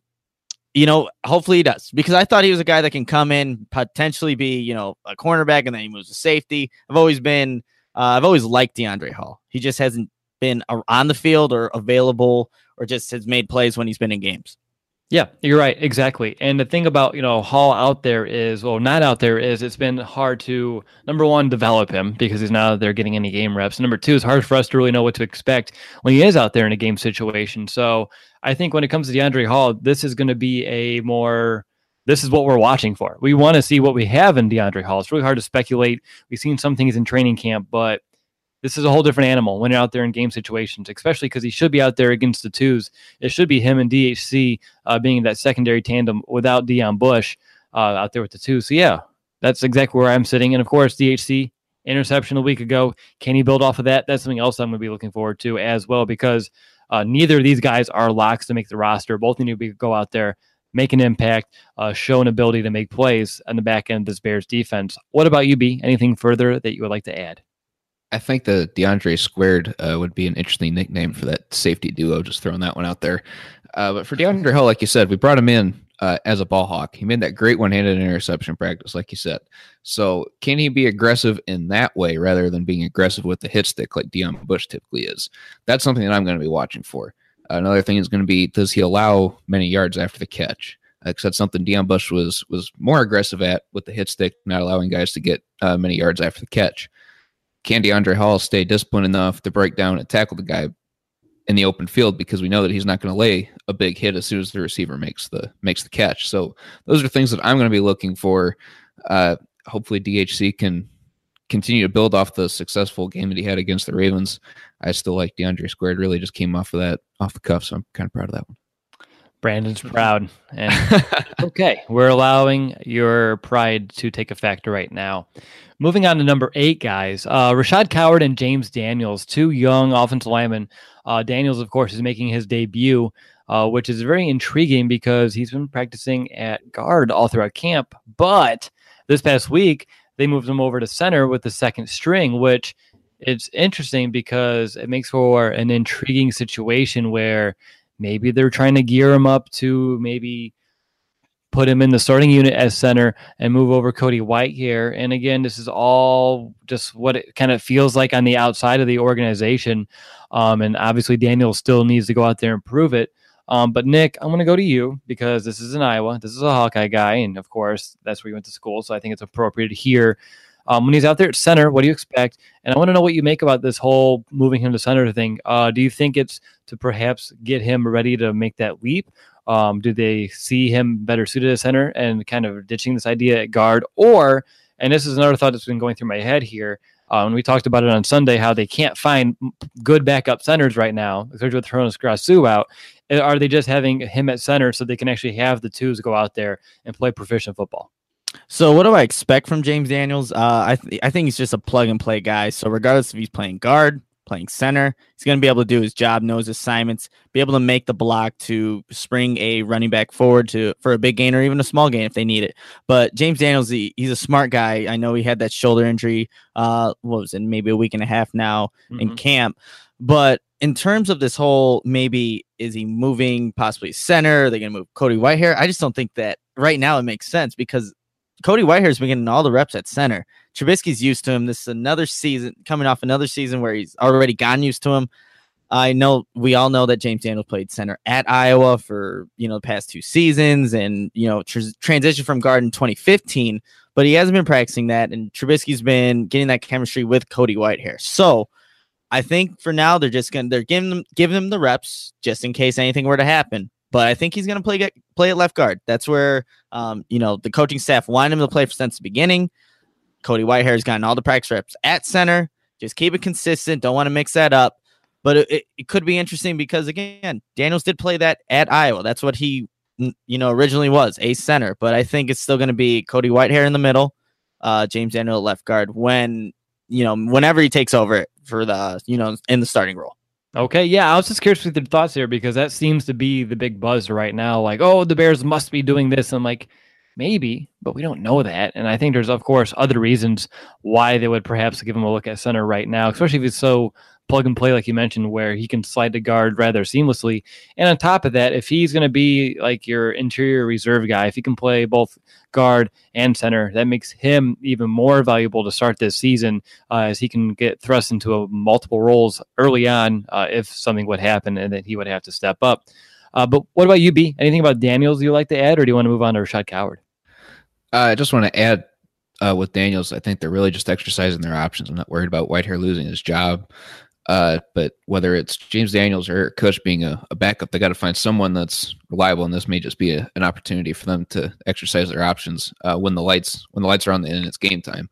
you know, hopefully he does because I thought he was a guy that can come in, potentially be, you know, a cornerback and then he moves to safety. I've always been, uh, I've always liked DeAndre Hall. He just hasn't been on the field or available or just has made plays when he's been in games. Yeah, you're right. Exactly. And the thing about, you know, Hall out there is, well, not out there is it's been hard to, number one, develop him because he's not out there getting any game reps. Number two, it's hard for us to really know what to expect when he is out there in a game situation. So I think when it comes to DeAndre Hall, this is going to be a more, this is what we're watching for. We want to see what we have in DeAndre Hall. It's really hard to speculate. We've seen some things in training camp, but this is a whole different animal when you're out there in game situations, especially because he should be out there against the twos. It should be him and DHC uh, being that secondary tandem without Deon Bush uh, out there with the two. So yeah, that's exactly where I'm sitting. And of course, DHC interception a week ago. Can he build off of that? That's something else I'm going to be looking forward to as well because uh, neither of these guys are locks to make the roster. Both need to be, go out there, make an impact, uh, show an ability to make plays on the back end of this Bears defense. What about you, B? Anything further that you would like to add? I think the DeAndre squared uh, would be an interesting nickname for that safety duo. Just throwing that one out there. Uh, but for DeAndre Hill, like you said, we brought him in uh, as a ball hawk. He made that great one-handed interception practice, like you said. So can he be aggressive in that way rather than being aggressive with the hit stick like Deon Bush typically is? That's something that I'm going to be watching for. Another thing is going to be does he allow many yards after the catch? Because that's something Deon Bush was was more aggressive at with the hit stick, not allowing guys to get uh, many yards after the catch can DeAndre Hall stay disciplined enough to break down and tackle the guy in the open field because we know that he's not going to lay a big hit as soon as the receiver makes the makes the catch. So those are things that I'm going to be looking for. Uh, hopefully DHC can continue to build off the successful game that he had against the Ravens. I still like DeAndre Squared. Really just came off of that off the cuff, so I'm kind of proud of that one. Brandon's proud. And [laughs] okay, we're allowing your pride to take effect right now. Moving on to number eight, guys. Uh, Rashad Coward and James Daniels, two young offensive linemen. Uh, Daniels, of course, is making his debut, uh, which is very intriguing because he's been practicing at guard all throughout camp. But this past week, they moved him over to center with the second string, which it's interesting because it makes for an intriguing situation where maybe they're trying to gear him up to maybe put him in the starting unit as center and move over Cody Whitehair. And again, this is all just what it kind of feels like on the outside of the organization. Um, and obviously, Daniel still needs to go out there and prove it. Um, but Nick, I'm going to go to you because this is in Iowa. This is a Hawkeye guy, and of course, that's where you went to school. So I think it's appropriate hear um, when he's out there at center. What do you expect? And I want to know what you make about this whole moving him to center thing. Uh, do you think it's to perhaps get him ready to make that leap? Um, do they see him better suited as center and kind of ditching this idea at guard? Or, and this is another thought that's been going through my head here. Uh, we talked about it on Sunday, how they can't find good backup centers right now, especially with Hroniss Grasu out. Uh, Are they just having him at center so they can actually have the twos go out there and play proficient football? So what do I expect from James Daniels? Uh, I th- I think he's just a plug and play guy. So regardless if he's playing guard, playing center, he's going to be able to do his job, know his assignments, be able to make the block to spring a running back forward to for a big gain or even a small gain if they need it. But James Daniels, he, he's a smart guy. I know he had that shoulder injury. Uh, what was it? Maybe a week and a half now in Mhm. camp. But in terms of this whole maybe is he moving possibly center? Are they going to move Cody Whitehair? I just don't think that right now it makes sense because Cody Whitehair's been getting all the reps at center. Trubisky's used to him. This is another season coming off another season where he's already gotten used to him. I know we all know that James Daniels played center at Iowa for you know the past two seasons, and you know tr- transition from guard in 2015, but he hasn't been practicing that, and Trubisky's been getting that chemistry with Cody Whitehair. So I think for now they're just gonna they're giving them giving them the reps just in case anything were to happen. But I think he's gonna play get, play at left guard. That's where um you know the coaching staff wanted him to play since the beginning. Cody Whitehair's gotten all the practice reps at center. Just keep it consistent. Don't want to mix that up. But it, it, it could be interesting because again, Daniels did play that at Iowa. That's what he you know originally was a center. But I think it's still going to be Cody Whitehair in the middle, uh, James Daniel left guard when you know whenever he takes over for the you know in the starting role. Okay, yeah, I was just curious with your thoughts here because that seems to be the big buzz right now. Like, oh, the Bears must be doing this. I'm like, maybe, but we don't know that. And I think there's, of course, other reasons why they would perhaps give him a look at center right now, especially if he's so plug and play, like you mentioned, where he can slide to guard rather seamlessly. And on top of that, if he's going to be like your interior reserve guy, if he can play both guard and center, that makes him even more valuable to start this season uh, as he can get thrust into a, multiple roles early on uh, if something would happen and then he would have to step up. Uh, but what about you, B? Anything about Daniels you like to add, or do you want to move on to Rashad Coward? Uh, I just want to add uh, with Daniels, I think they're really just exercising their options. I'm not worried about Whitehair losing his job. Uh, but whether it's James Daniels or Eric Kush being a, a backup, they got to find someone that's reliable, and this may just be a, an opportunity for them to exercise their options uh, when the lights when the lights are on and it's game time.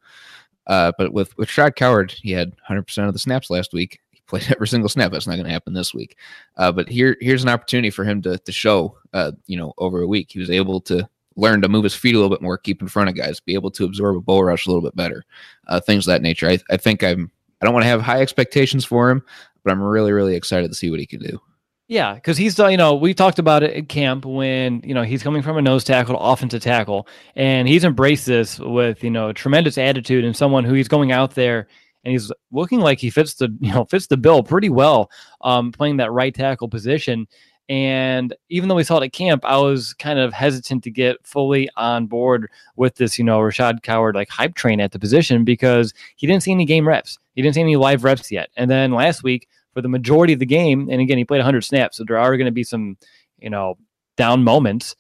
Uh, but with with Shad Coward, he had 100 percent of the snaps last week. He played [laughs] every single snap. That's not going to happen this week. Uh, but here here's an opportunity for him to to show, uh, you know, over a week he was able to learn to move his feet a little bit more, keep in front of guys, be able to absorb a bull rush a little bit better, uh, things of that nature. I, I think I'm I don't want to have high expectations for him, but I'm really, really excited to see what he can do. Yeah, because he's you know we talked about it at camp when you know he's coming from a nose tackle to offensive tackle, and he's embraced this with you know tremendous attitude and someone who he's going out there and he's looking like he fits the you know fits the bill pretty well, um, playing that right tackle position. And even though we saw it at camp, I was kind of hesitant to get fully on board with this, you know, Rashad Coward like hype train at the position because he didn't see any game reps. He didn't see any live reps yet. And then last week, for the majority of the game, and again, he played 100 snaps, so there are going to be some, you know, down moments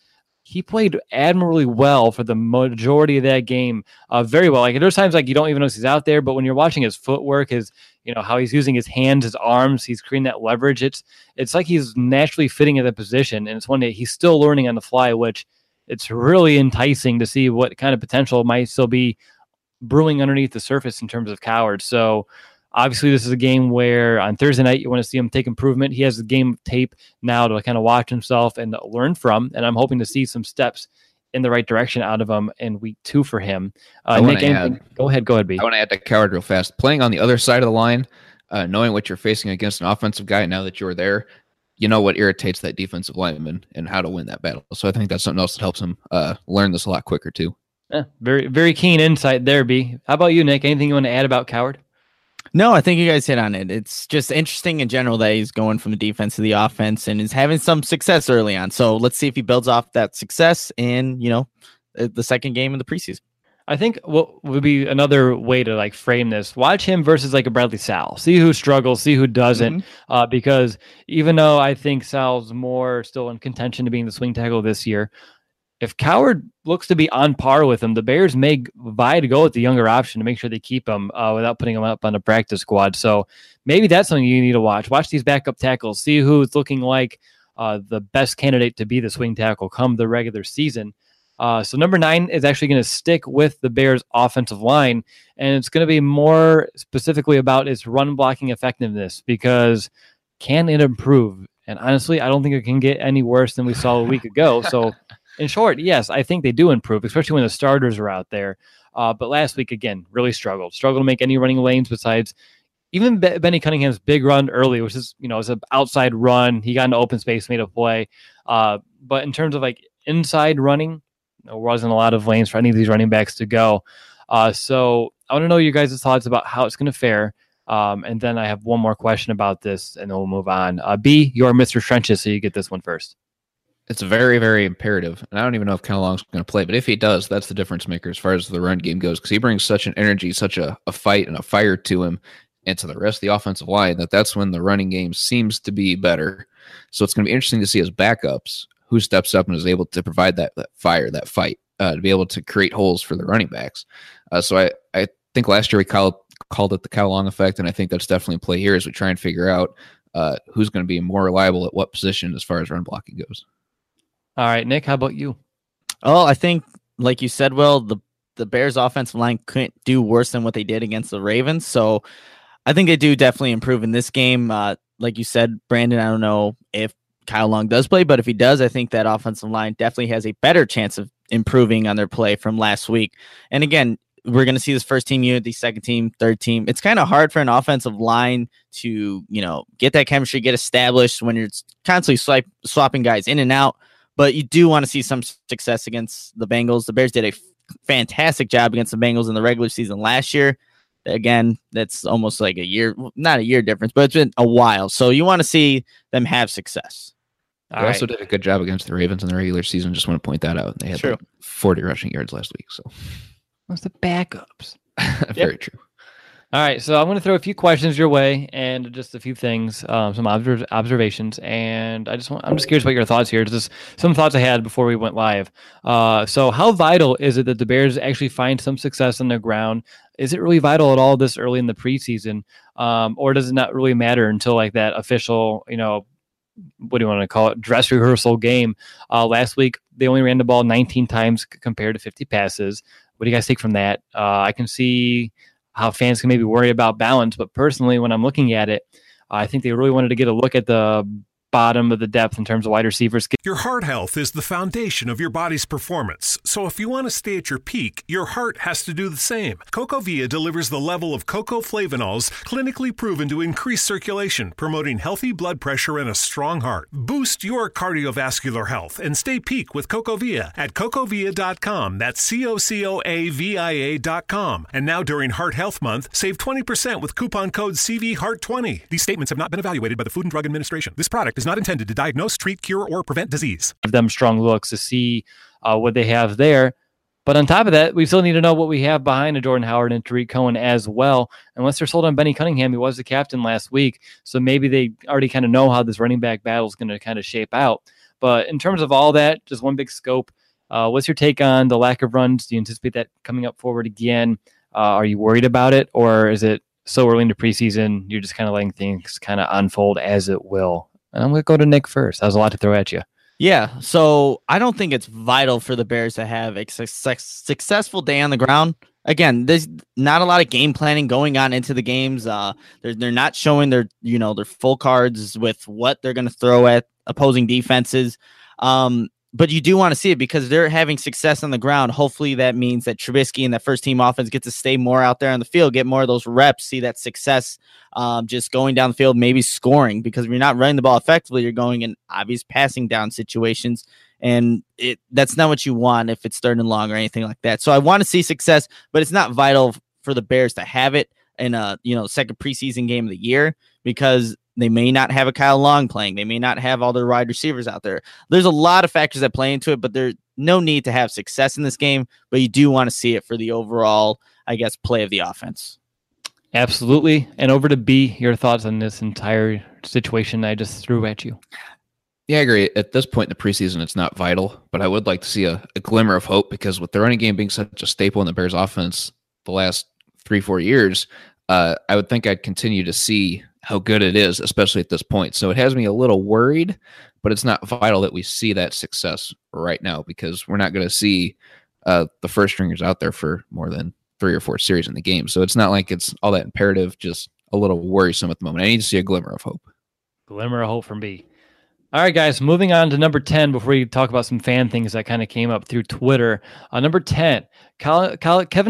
he played admirably well for the majority of that game. Uh, very well. Like there's times like you don't even notice he's out there, but when you're watching his footwork, his you know how he's using his hands, his arms, he's creating that leverage. It's it's like he's naturally fitting in the position, and it's one that he's still learning on the fly, which it's really enticing to see what kind of potential might still be brewing underneath the surface in terms of Coward. So Obviously, this is a game where on Thursday night you want to see him take improvement. He has the game tape now to kind of watch himself and learn from, and I'm hoping to see some steps in the right direction out of him in week two for him. Uh, Nick, add, go ahead, go ahead, B. I want to add to Coward real fast. Playing on the other side of the line, uh, knowing what you're facing against an offensive guy, now that you're there, you know what irritates that defensive lineman and how to win that battle. So I think that's something else that helps him uh, learn this a lot quicker too. Yeah, very very keen insight there, B. How about you, Nick? Anything you want to add about Coward? No, I think you guys hit on it. It's just interesting in general that he's going from the defense to the offense and is having some success early on. So let's see if he builds off that success in, you know, the second game of the preseason. I think what would be another way to like frame this: watch him versus like a Bradley Sowell. See who struggles, see who doesn't. Mm-hmm. Uh, because even though I think Sowell's more still in contention to being the swing tackle this year, if Coward looks to be on par with him, the Bears may vie to go with the younger option to make sure they keep him uh, without putting him up on a practice squad. So maybe that's something you need to watch. Watch these backup tackles, see who's looking like uh, the best candidate to be the swing tackle come the regular season. Uh, so number nine is actually going to stick with the Bears' offensive line, and it's going to be more specifically about its run blocking effectiveness because can it improve? And honestly, I don't think it can get any worse than we saw a week ago. So [laughs] in short, yes, I think they do improve, especially when the starters are out there. Uh, but last week, again, really struggled. Struggled to make any running lanes besides even Be- Benny Cunningham's big run early, which is, you know, was an outside run. He got into open space, made a play. Uh, but in terms of like inside running, there wasn't a lot of lanes for any of these running backs to go. Uh, so I want to know your guys' thoughts about how it's going to fare. Um, and then I have one more question about this, and then we'll move on. Uh, B, you're Mr. Trenches, so you get this one first. It's very, very imperative. And I don't even know if Kyle Long's going to play, but if he does, that's the difference maker as far as the run game goes because he brings such an energy, such a, a fight and a fire to him and to the rest of the offensive line that that's when the running game seems to be better. So it's going to be interesting to see his backups who steps up and is able to provide that, that fire, that fight, uh, to be able to create holes for the running backs. Uh, so I, I think last year we called called it the Kyle Long effect, and I think that's definitely a play here as we try and figure out uh, who's going to be more reliable at what position as far as run blocking goes. All right, Nick, how about you? Oh, I think, like you said, Will, the the Bears' offensive line couldn't do worse than what they did against the Ravens. So I think they do definitely improve in this game. Uh, like you said, Brandon, I don't know if Kyle Long does play, but if he does, I think that offensive line definitely has a better chance of improving on their play from last week. And again, we're going to see this first team unit, the second team, third team. It's kind of hard for an offensive line to, you know, get that chemistry, get established when you're constantly swipe, swapping guys in and out but you do want to see some success against the Bengals. The Bears did a f- fantastic job against the Bengals in the regular season last year. Again, that's almost like a year, not a year difference, but it's been a while. So you want to see them have success. They All also right. did a good job against the Ravens in the regular season. Just want to point that out. They had like 40 rushing yards last week. So that's the backups. [laughs] Very yep. true. All right, so I'm going to throw a few questions your way and just a few things, um, some observ- observations, and I just want, I'm just curious about your thoughts here. Just some thoughts I had before we went live. Uh, so, how vital is it that the Bears actually find some success on the ground? Is it really vital at all this early in the preseason, um, or does it not really matter until like that official, you know, what do you want to call it, dress rehearsal game? Uh, last week they only ran the ball 19 times compared to 50 passes. What do you guys take from that? Uh, I can see how fans can maybe worry about balance. But personally, when I'm looking at it, I think they really wanted to get a look at the bottom of the depth in terms of wide receivers. Your heart health is the foundation of your body's performance. So if you want to stay at your peak, your heart has to do the same. CocoaVia delivers the level of cocoa flavanols clinically proven to increase circulation, promoting healthy blood pressure and a strong heart. Boost your cardiovascular health and stay peak with CocoaVia at cocoavia.com. That's C O C O A V I A.com. And now during Heart Health Month, save 20% with coupon code CVHEART20. These statements have not been evaluated by the Food and Drug Administration. This product is not intended to diagnose, treat, cure, or prevent disease. Give them strong looks to see uh, what they have there. But on top of that, we still need to know what we have behind a Jordan Howard and Tarik Cohen as well. Unless they're sold on Benny Cunningham, he was the captain last week. So maybe they already kind of know how this running back battle is going to kind of shape out. But in terms of all that, just one big scope. Uh, what's your take on the lack of runs? Do you anticipate that coming up forward again? Uh, are you worried about it, or is it so early into preseason you're just kind of letting things kind of unfold as it will? And I'm going to go to Nick first. That was a lot to throw at you. Yeah. So I don't think it's vital for the Bears to have a successful day on the ground. Again, there's not a lot of game planning going on into the games. Uh, they're, they're not showing their, you know, their full cards with what they're going to throw at opposing defenses. Um, but you do want to see it because they're having success on the ground. Hopefully, that means that Trubisky and that first team offense get to stay more out there on the field, get more of those reps, see that success um, just going down the field, maybe scoring. Because if you're not running the ball effectively, you're going in obvious passing down situations, and it that's not what you want if it's third and long or anything like that. So I want to see success, but it's not vital for the Bears to have it in a you know second preseason game of the year because they may not have a Kyle Long playing. They may not have all their wide receivers out there. There's a lot of factors that play into it, but there's no need to have success in this game. But you do want to see it for the overall, I guess, play of the offense. Absolutely. And over to B, your thoughts on this entire situation I just threw at you. Yeah, I agree. At this point in the preseason, it's not vital, but I would like to see a, a glimmer of hope because with the running game being such a staple in the Bears offense the last three, four years, uh, I would think I'd continue to see how good it is, especially at this point. So it has me a little worried, but it's not vital that we see that success right now because we're not going to see uh, the first stringers out there for more than three or four series in the game. So it's not like it's all that imperative, just a little worrisome at the moment. I need to see a glimmer of hope. Glimmer of hope from B. All right, guys, moving on to number 10 before we talk about some fan things that kind of came up through Twitter. Uh, number 10, Kevin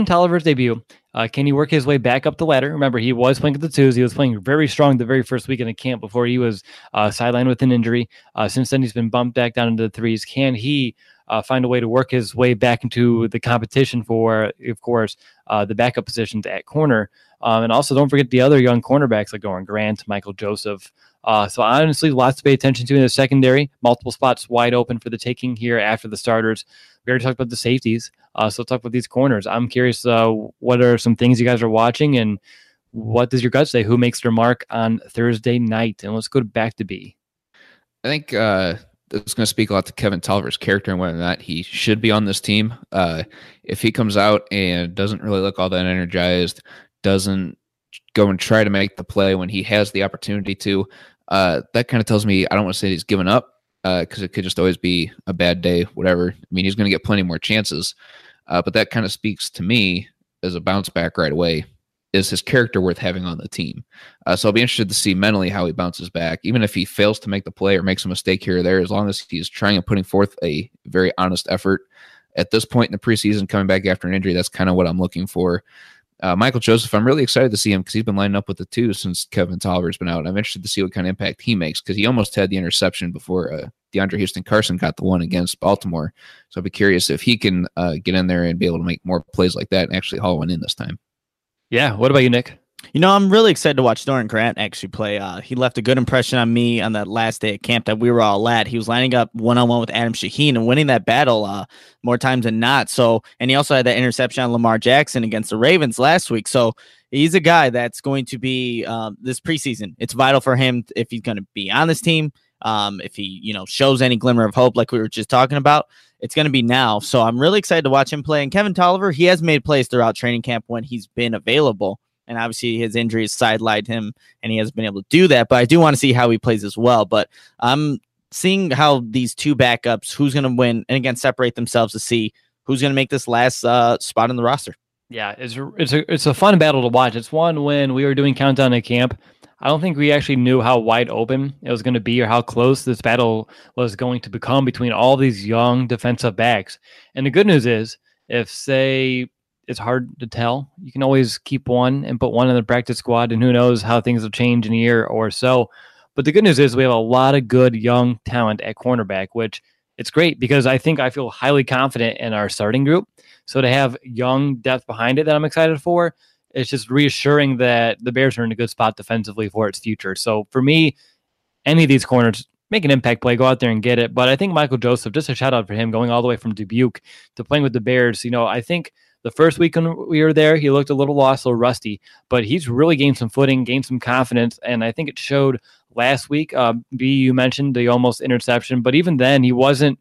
Toliver's debut. Uh, can he work his way back up the ladder? Remember, he was playing at the twos. He was playing very strong the very first week in the camp before he was uh, sidelined with an injury. Uh, since then, he's been bumped back down into the threes. Can he uh, find a way to work his way back into the competition for, of course, uh, the backup positions at corner? Um, and also, don't forget the other young cornerbacks like Doran Grant, Michael Joseph, Uh, so honestly, lots to pay attention to in the secondary. Multiple spots wide open for the taking here after the starters. We already talked about the safeties. Uh, so talk about these corners. I'm curious, uh, what are some things you guys are watching, and what does your gut say? Who makes their mark on Thursday night? And let's go back to B. I think uh, it's going to speak a lot to Kevin Toliver's character and whether or not he should be on this team. Uh, if he comes out and doesn't really look all that energized, doesn't go and try to make the play when he has the opportunity to, uh, that kind of tells me I don't want to say he's given up because uh, it could just always be a bad day, whatever. I mean, he's going to get plenty more chances, uh, but that kind of speaks to me as a bounce back right away. Is his character worth having on the team? Uh, so I'll be interested to see mentally how he bounces back, even if he fails to make the play or makes a mistake here or there. As long as he's trying and putting forth a very honest effort at this point in the preseason, coming back after an injury, that's kind of what I'm looking for. Uh, Michael Joseph, I'm really excited to see him because he's been lining up with the two since Kevin Toliver's been out. I'm interested to see what kind of impact he makes because he almost had the interception before uh, DeAndre Houston Carson got the one against Baltimore. So I'll be curious if he can uh, get in there and be able to make more plays like that and actually haul one in this time. Yeah. What about you, Nick? You know, I'm really excited to watch Doran Grant actually play. Uh, he left a good impression on me on that last day at camp that we were all at. He was lining up one on one with Adam Shaheen and winning that battle uh, more times than not. So, and he also had that interception on Lamar Jackson against the Ravens last week. So, he's a guy that's going to be uh, this preseason. It's vital for him if he's going to be on this team. Um, if he, you know, shows any glimmer of hope, like we were just talking about, it's going to be now. So I'm really excited to watch him play. And Kevin Toliver, he has made plays throughout training camp when he's been available and obviously his injuries sidelined him and he hasn't been able to do that. But I do want to see how he plays as well. But I'm seeing how these two backups, who's going to win, and again separate themselves to see who's going to make this last uh, spot in the roster. Yeah, it's it's a it's a fun battle to watch. It's one when we were doing countdown at camp. I don't think we actually knew how wide open it was going to be or how close this battle was going to become between all these young defensive backs. And the good news is, if say it's hard to tell. You can always keep one and put one in the practice squad, and who knows how things will change in a year or so. But the good news is we have a lot of good young talent at cornerback, which it's great because I think I feel highly confident in our starting group. So to have young depth behind it that I'm excited for, it's just reassuring that the Bears are in a good spot defensively for its future. So for me, any of these corners make an impact play, go out there and get it. But I think Michael Joseph, just a shout out for him going all the way from Dubuque to playing with the Bears. You know, I think – the first week when we were there, he looked a little lost, a little rusty, but he's really gained some footing, gained some confidence, and I think it showed last week. Uh, B, you mentioned the almost interception, but even then, he wasn't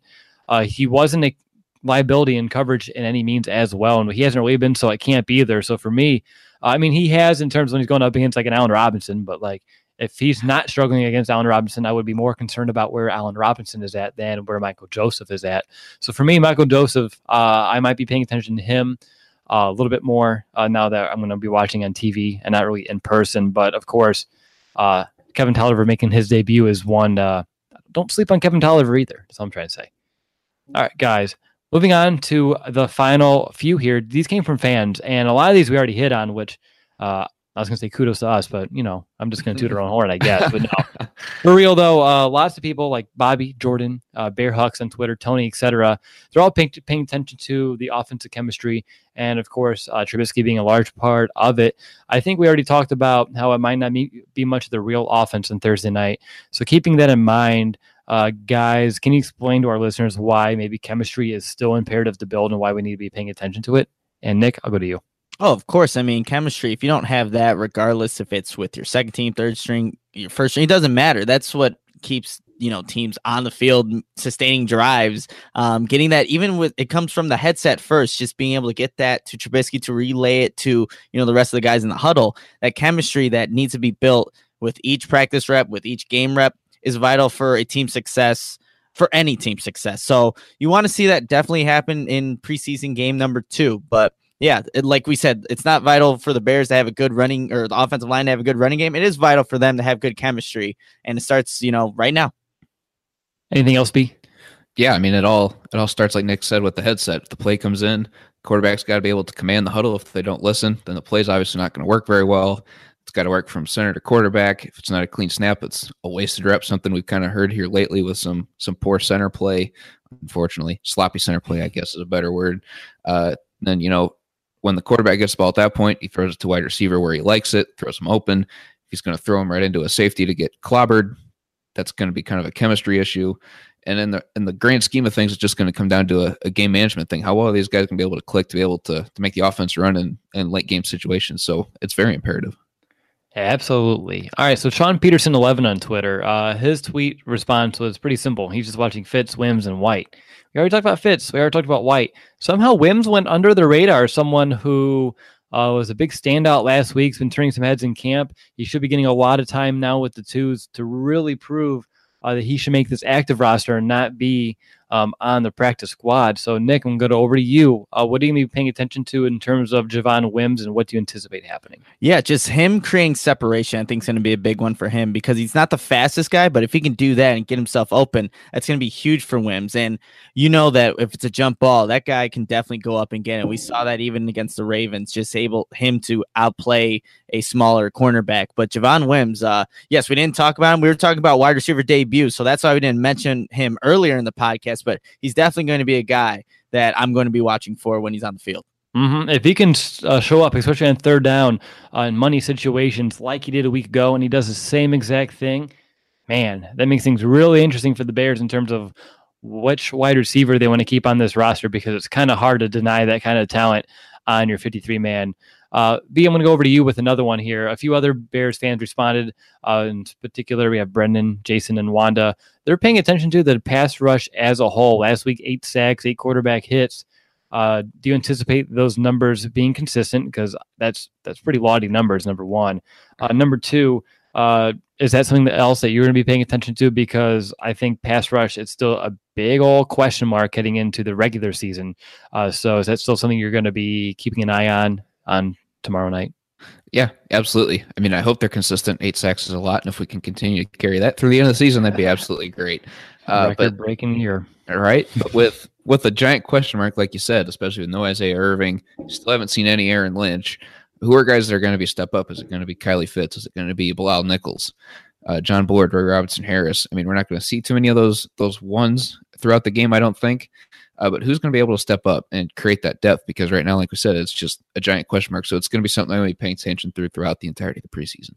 uh, he wasn't a liability in coverage in any means as well, and he hasn't really been, so it can't be either. So for me, I mean, he has in terms when he's going up against like an Allen Robinson, but like if he's not struggling against Allen Robinson, I would be more concerned about where Allen Robinson is at than where Michael Joseph is at. So for me, Michael Joseph, uh, I might be paying attention to him uh, a little bit more uh, now that I'm going to be watching on TV and not really in person. But of course, uh, Kevin Toliver making his debut is one. Uh, don't sleep on Kevin Toliver either. That's what I'm trying to say. All right, guys. Moving on to the final few here. These came from fans, and a lot of these we already hit on, which uh, I was going to say kudos to us, but you know, I'm just going to toot our own [laughs] horn, I guess. But no, [laughs] for real though, uh, lots of people like Bobby, Jordan, uh, Bear Hucks on Twitter, Tony, etc. They're all paying, paying attention to the offensive chemistry, and of course, uh, Trubisky being a large part of it. I think we already talked about how it might not be, be much of the real offense on Thursday night. So keeping that in mind, uh, guys, can you explain to our listeners why maybe chemistry is still imperative to build and why we need to be paying attention to it? And Nick, I'll go to you. Oh, of course. I mean, chemistry, if you don't have that, regardless if it's with your second team, third string, your first string, it doesn't matter. That's what keeps, you know, teams on the field, sustaining drives, um, getting that even with it comes from the headset first, just being able to get that to Trubisky to relay it to, you know, the rest of the guys in the huddle. That chemistry that needs to be built with each practice rep, with each game rep is vital for a team success for any team success. So you want to see that definitely happen in preseason game number two. But yeah, it, like we said, it's not vital for the Bears to have a good running or the offensive line to have a good running game. It is vital for them to have good chemistry, and it starts, you know, right now. Anything else, B? Yeah, I mean, it all it all starts like Nick said with the headset. If the play comes in, quarterback's got to be able to command the huddle. If they don't listen, then the play's obviously not going to work very well. It's got to work from center to quarterback. If it's not a clean snap, it's a wasted rep. Something we've kind of heard here lately with some some poor center play. Unfortunately, sloppy center play, I guess, is a better word. Uh, then you know when the quarterback gets the ball at that point, he throws it to wide receiver where he likes it, throws him open. he's going to throw him right into a safety to get clobbered, that's going to be kind of a chemistry issue. And in the in the grand scheme of things, it's just going to come down to a, a game management thing. How well are these guys to be able to click to be able to to make the offense run in, in late game situations? So it's very imperative. Absolutely. All right. So Sean Peterson, eleven on Twitter. Uh, his tweet response was pretty simple. He's just watching Fitts, Wims, and White. We already talked about Fitts. We already talked about White. Somehow Wims went under the radar. Someone who uh, was a big standout last week. Has been turning some heads in camp. He should be getting a lot of time now with the twos to really prove uh, that he should make this active roster and not be um, on the practice squad. So, Nick, I'm going to go over to you. Uh, what are you going to be paying attention to in terms of Javon Wims and what do you anticipate happening? Yeah, just him creating separation, I think, is going to be a big one for him because he's not the fastest guy, but if he can do that and get himself open, that's going to be huge for Wims. And you know that if it's a jump ball, that guy can definitely go up and get it. We saw that even against the Ravens, just able him to outplay a smaller cornerback. But Javon Wims, uh, yes, we didn't talk about him. We were talking about wide receiver debut, so that's why we didn't mention him earlier in the podcast. But he's definitely going to be a guy that I'm going to be watching for when he's on the field. Mm-hmm. If he can uh, show up, especially on third down uh, in money situations like he did a week ago, and he does the same exact thing, man, that makes things really interesting for the Bears in terms of which wide receiver they want to keep on this roster because it's kind of hard to deny that kind of talent on your 53 man. Uh, B, I'm going to go over to you with another one here. A few other Bears fans responded. Uh, in particular, we have Brendan, Jason, and Wanda. They're paying attention to the pass rush as a whole. Last week, eight sacks, eight quarterback hits. Uh, do you anticipate those numbers being consistent? Because that's that's pretty lauding numbers. Number one. Uh, number two, uh, is that something else that you're going to be paying attention to? Because I think pass rush it's still a big old question mark heading into the regular season. Uh, so is that still something you're going to be keeping an eye on on tomorrow night? Yeah, absolutely. I mean, I hope they're consistent. Eight sacks is a lot, and if we can continue to carry that through the end of the season, that'd be [laughs] absolutely great. Uh, Record breaking year, right? But with with a giant question mark, like you said, especially with no Isaiah Irving, still haven't seen any Aaron Lynch. Who are guys that are going to be step up? Is it going to be Kylie Fitts? Is it going to be Bilal Nichols, uh, John Bullard, Roy Robertson Harris? I mean, we're not going to see too many of those those ones throughout the game, I don't think. Uh, but who's going to be able to step up and create that depth? Because right now, like we said, it's just a giant question mark. So it's going to be something I'm going to be paying attention through throughout the entirety of the preseason.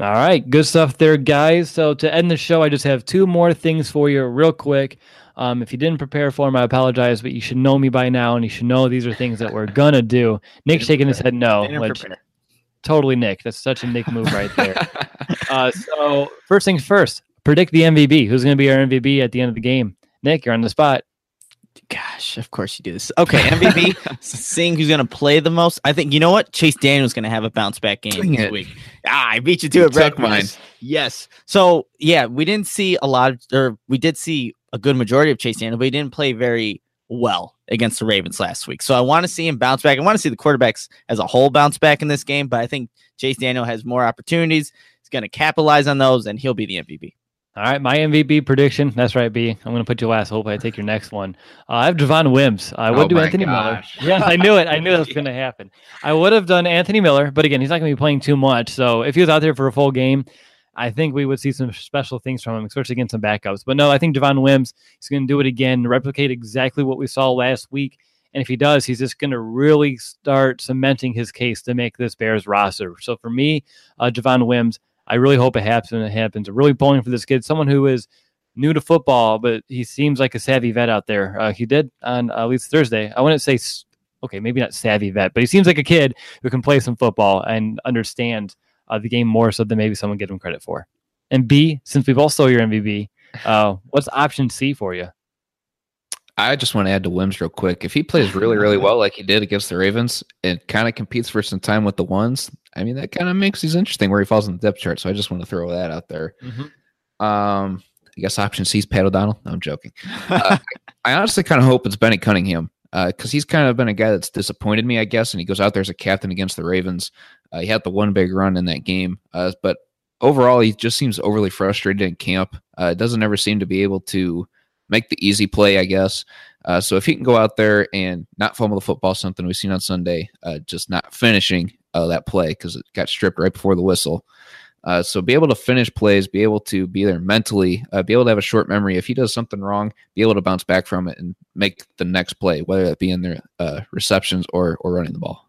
All right, good stuff there, guys. So to end the show, I just have two more things for you, real quick. Um, if you didn't prepare for them, I apologize, but you should know me by now, and you should know these are things that we're gonna do. [laughs] Nick's shaking his head no, which prepare. totally Nick. That's such a Nick move right there. [laughs] uh, so first things first, predict the MVP. Who's gonna be our MVP at the end of the game? Nick, you're on the spot. Gosh, of course you do this. Okay, MVP, [laughs] seeing who's going to play the most. I think, you know what? Chase Daniel's going to have a bounce back game Dang this it. week. Ah, I beat you to it, Brett. Mine. Yes. So, yeah, we didn't see a lot, of, or we did see a good majority of Chase Daniel, but he didn't play very well against the Ravens last week. So I want to see him bounce back. I want to see the quarterbacks as a whole bounce back in this game, but I think Chase Daniel has more opportunities. He's going to capitalize on those, and he'll be the MVP. All right, my MVP prediction. That's right, B. I'm going to put you last. Hope I take your next one. Uh, I have Javon Wims. I would oh do Anthony gosh. Miller. [laughs] Yeah, I knew it. I knew that was going [laughs] to happen. I would have done Anthony Miller, but again, he's not going to be playing too much. So if he was out there for a full game, I think we would see some special things from him, especially against some backups. But no, I think Javon Wims is going to do it again, replicate exactly what we saw last week. And if he does, he's just going to really start cementing his case to make this Bears roster. So for me, uh, Javon Wims, I really hope it happens and it happens. I'm really pulling for this kid, someone who is new to football, but he seems like a savvy vet out there. Uh, he did on uh, at least Thursday. I wouldn't say, okay, maybe not savvy vet, but he seems like a kid who can play some football and understand uh, the game more so than maybe someone give him credit for. And B, since we've all saw your MVP, uh, what's option C for you? I just want to add to Wims real quick. If he plays really, really well like he did against the Ravens and kind of competes for some time with the ones, I mean, that kind of makes these interesting where he falls in the depth chart. So I just want to throw that out there. Mm-hmm. Um, I guess option C is Pat O'Donnell. No, I'm joking. Uh, [laughs] I honestly kind of hope it's Benny Cunningham because uh, he's kind of been a guy that's disappointed me, I guess. And he goes out there as a captain against the Ravens. Uh, he had the one big run in that game, uh, but overall, he just seems overly frustrated in camp. Uh, doesn't ever seem to be able to make the easy play, I guess. Uh, so if he can go out there and not fumble the football, something we've seen on Sunday, uh, just not finishing uh, that play because it got stripped right before the whistle. Uh, so be able to finish plays, be able to be there mentally, uh, be able to have a short memory. If he does something wrong, be able to bounce back from it and make the next play, whether that be in their uh, receptions or or running the ball.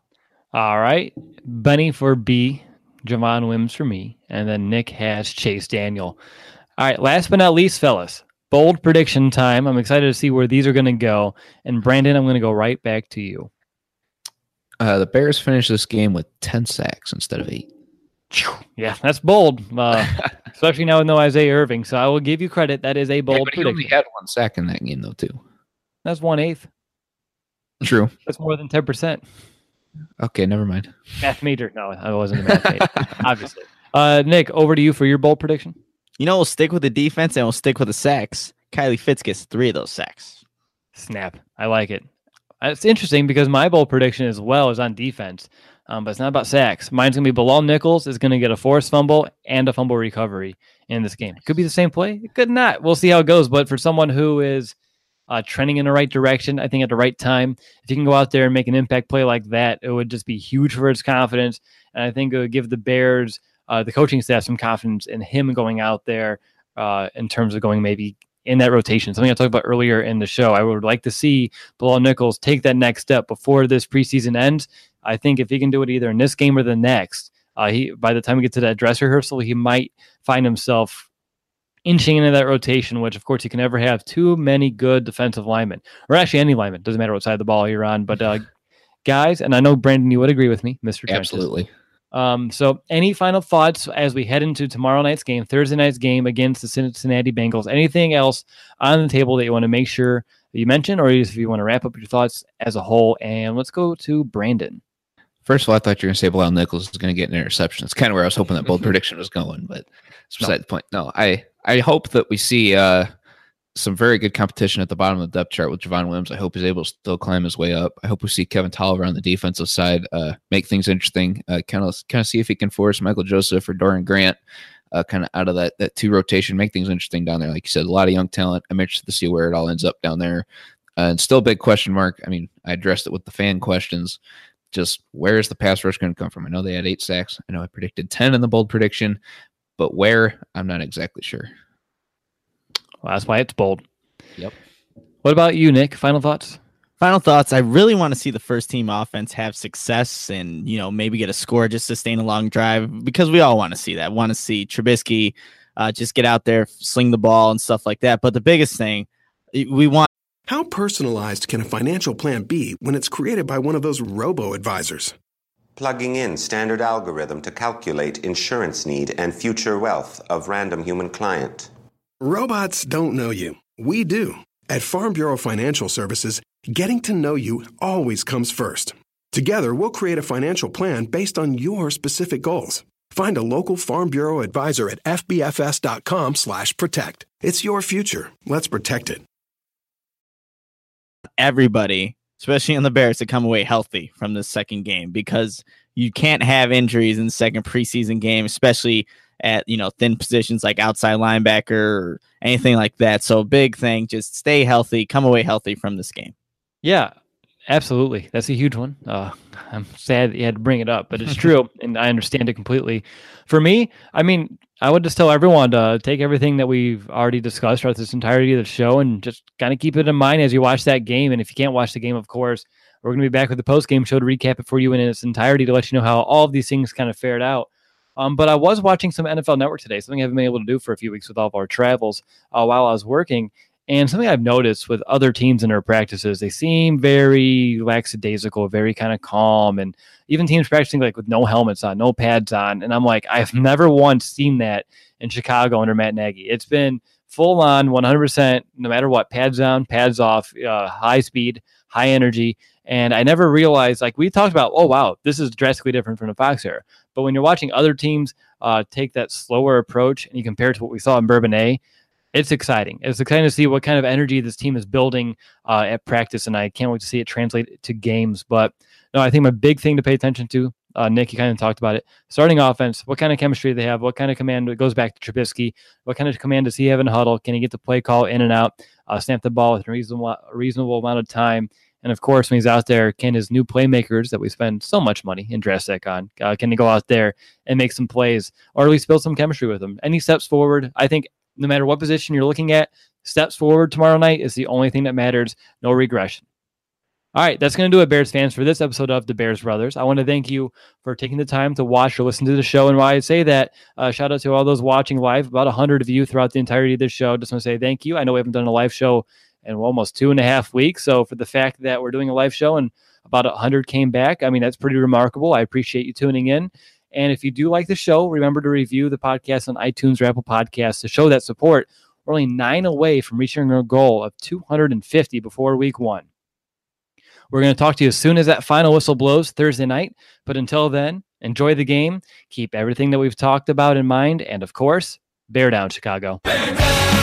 All right, Benny for B. Javon Wims for me, and then Nick has Chase Daniel. All right, last but not least, fellas, bold prediction time. I'm excited to see where these are going to go. And Brandon, I'm going to go right back to you. Uh, the Bears finished this game with 10 sacks instead of eight. Yeah, that's bold, uh, [laughs] especially now with no Isaiah Irving. So I will give you credit. That is a bold yeah, but he prediction. only had one sack in that game, though, too. That's one eighth. True. That's more than 10%. Okay, never mind. Math major. No, I wasn't a math major, [laughs] obviously. Uh, Nick, over to you for your bold prediction. You know, we'll stick with the defense and we'll stick with the sacks. Kylie Fitts gets three of those sacks. Snap. I like it. Uh, It's interesting because my bold prediction as well is on defense, um, but it's not about sacks. Mine's going to be Bilal Nichols is going to get a forced fumble and a fumble recovery in this game. It could be the same play. It could not. We'll see how it goes. But for someone who is uh, trending in the right direction, I think at the right time, if you can go out there and make an impact play like that, it would just be huge for his confidence. And I think it would give the Bears, uh, the coaching staff, some confidence in him going out there uh, in terms of going maybe in that rotation. Something I talked about earlier in the show. I would like to see Bilal Nichols take that next step before this preseason ends. I think if he can do it either in this game or the next, uh, he by the time we get to that dress rehearsal, he might find himself inching into that rotation. Which, of course, you can never have too many good defensive linemen, or actually any lineman. Doesn't matter what side of the ball you're on. But uh, [laughs] guys, and I know Brandon, you would agree with me, Mister. Absolutely. Um, so, any final thoughts as we head into tomorrow night's game, Thursday night's game against the Cincinnati Bengals? Anything else on the table that you want to make sure that you mention, or if you want to wrap up your thoughts as a whole? And let's go to Brandon. First of all, I thought you were going to say Bilal Nichols is going to get an interception. It's kind of where I was hoping that bold [laughs] prediction was going, but it's beside the point. No, I I hope that we see uh, some very good competition at the bottom of the depth chart with Javon Williams. I hope he's able to still climb his way up. I hope we see Kevin Toliver on the defensive side uh, make things interesting. Kind of kind of see if he can force Michael Joseph or Doran Grant uh, kind of out of that that two rotation, make things interesting down there. Like you said, a lot of young talent. I'm interested to see where it all ends up down there. Uh, and still a big question mark. I mean, I addressed it with the fan questions. Just where is the pass rush going to come from? I know they had eight sacks. I know I predicted 10 in the bold prediction, but where? I'm not exactly sure. Well, that's why it's bold. Yep. What about you, Nick? Final thoughts? Final thoughts. I really want to see the first team offense have success and, you know, maybe get a score, just sustain a long drive because we all want to see that. Want to see Trubisky uh, just get out there, sling the ball and stuff like that. But the biggest thing, we want. How personalized can a financial plan be when it's created by one of those robo advisors? Plugging in standard algorithm to calculate insurance need and future wealth of random human client. Robots don't know you. We do. At Farm Bureau Financial Services, getting to know you always comes first. Together, we'll create a financial plan based on your specific goals. Find a local Farm Bureau advisor at fbfs.com/protect. It's your future. Let's protect it. everybody, especially on the Bears, to come away healthy from this second game because you can't have injuries in the second preseason game, especially at you know thin positions like outside linebacker or anything like that. So big thing, just stay healthy, come away healthy from this game. Yeah, absolutely. That's a huge one. Uh, I'm sad that you had to bring it up, but it's true, [laughs] and I understand it completely. For me, I mean, I would just tell everyone to take everything that we've already discussed throughout this entirety of the show and just kind of keep it in mind as you watch that game. And if you can't watch the game, of course, we're going to be back with the post game show to recap it for you in its entirety to let you know how all of these things kind of fared out. Um, but I was watching some NFL Network today, something I haven't been able to do for a few weeks with all of our travels uh, while I was working. And something I've noticed with other teams in their practices, they seem very lackadaisical, very kind of calm, and even teams practicing like with no helmets on, no pads on. And I'm like, I've [laughs] never once seen that in Chicago under Matt Nagy. It's been full on 100%, no matter what, pads on, pads off, uh, high speed, high energy. And I never realized, like we talked about, oh, wow, this is drastically different from the Fox era. But when you're watching other teams uh, take that slower approach and you compare it to what we saw in Bourbonnais, it's exciting. It's exciting to see what kind of energy this team is building uh, at practice, and I can't wait to see it translate to games. But no, I think my big thing to pay attention to, uh, Nick, you kind of talked about it. Starting offense, what kind of chemistry do they have? What kind of command? It goes back to Trubisky. What kind of command does he have in huddle? Can he get the play call in and out? Uh, snap the ball with a reasonable, reasonable amount of time. And of course, when he's out there, can his new playmakers that we spend so much money in draft Drastic on, uh, can he go out there and make some plays or at least build some chemistry with them? Any steps forward? I think no matter what position you're looking at, steps forward tomorrow night is the only thing that matters. No regression. All right, that's going to do it, Bears fans, for this episode of the Bears Brothers. I want to thank you for taking the time to watch or listen to the show. And while I say that, uh, shout out to all those watching live, about 100 of you throughout the entirety of this show. Just want to say thank you. I know we haven't done a live show in almost two and a half weeks. So for the fact that we're doing a live show and about 100 came back, I mean, that's pretty remarkable. I appreciate you tuning in. And if you do like the show, remember to review the podcast on iTunes or Apple Podcasts to show that support. We're only nine away from reaching our goal of 250 before week one. We're going to talk to you as soon as that final whistle blows Thursday night. But until then, enjoy the game, keep everything that we've talked about in mind, and of course, bear down, Chicago. [laughs]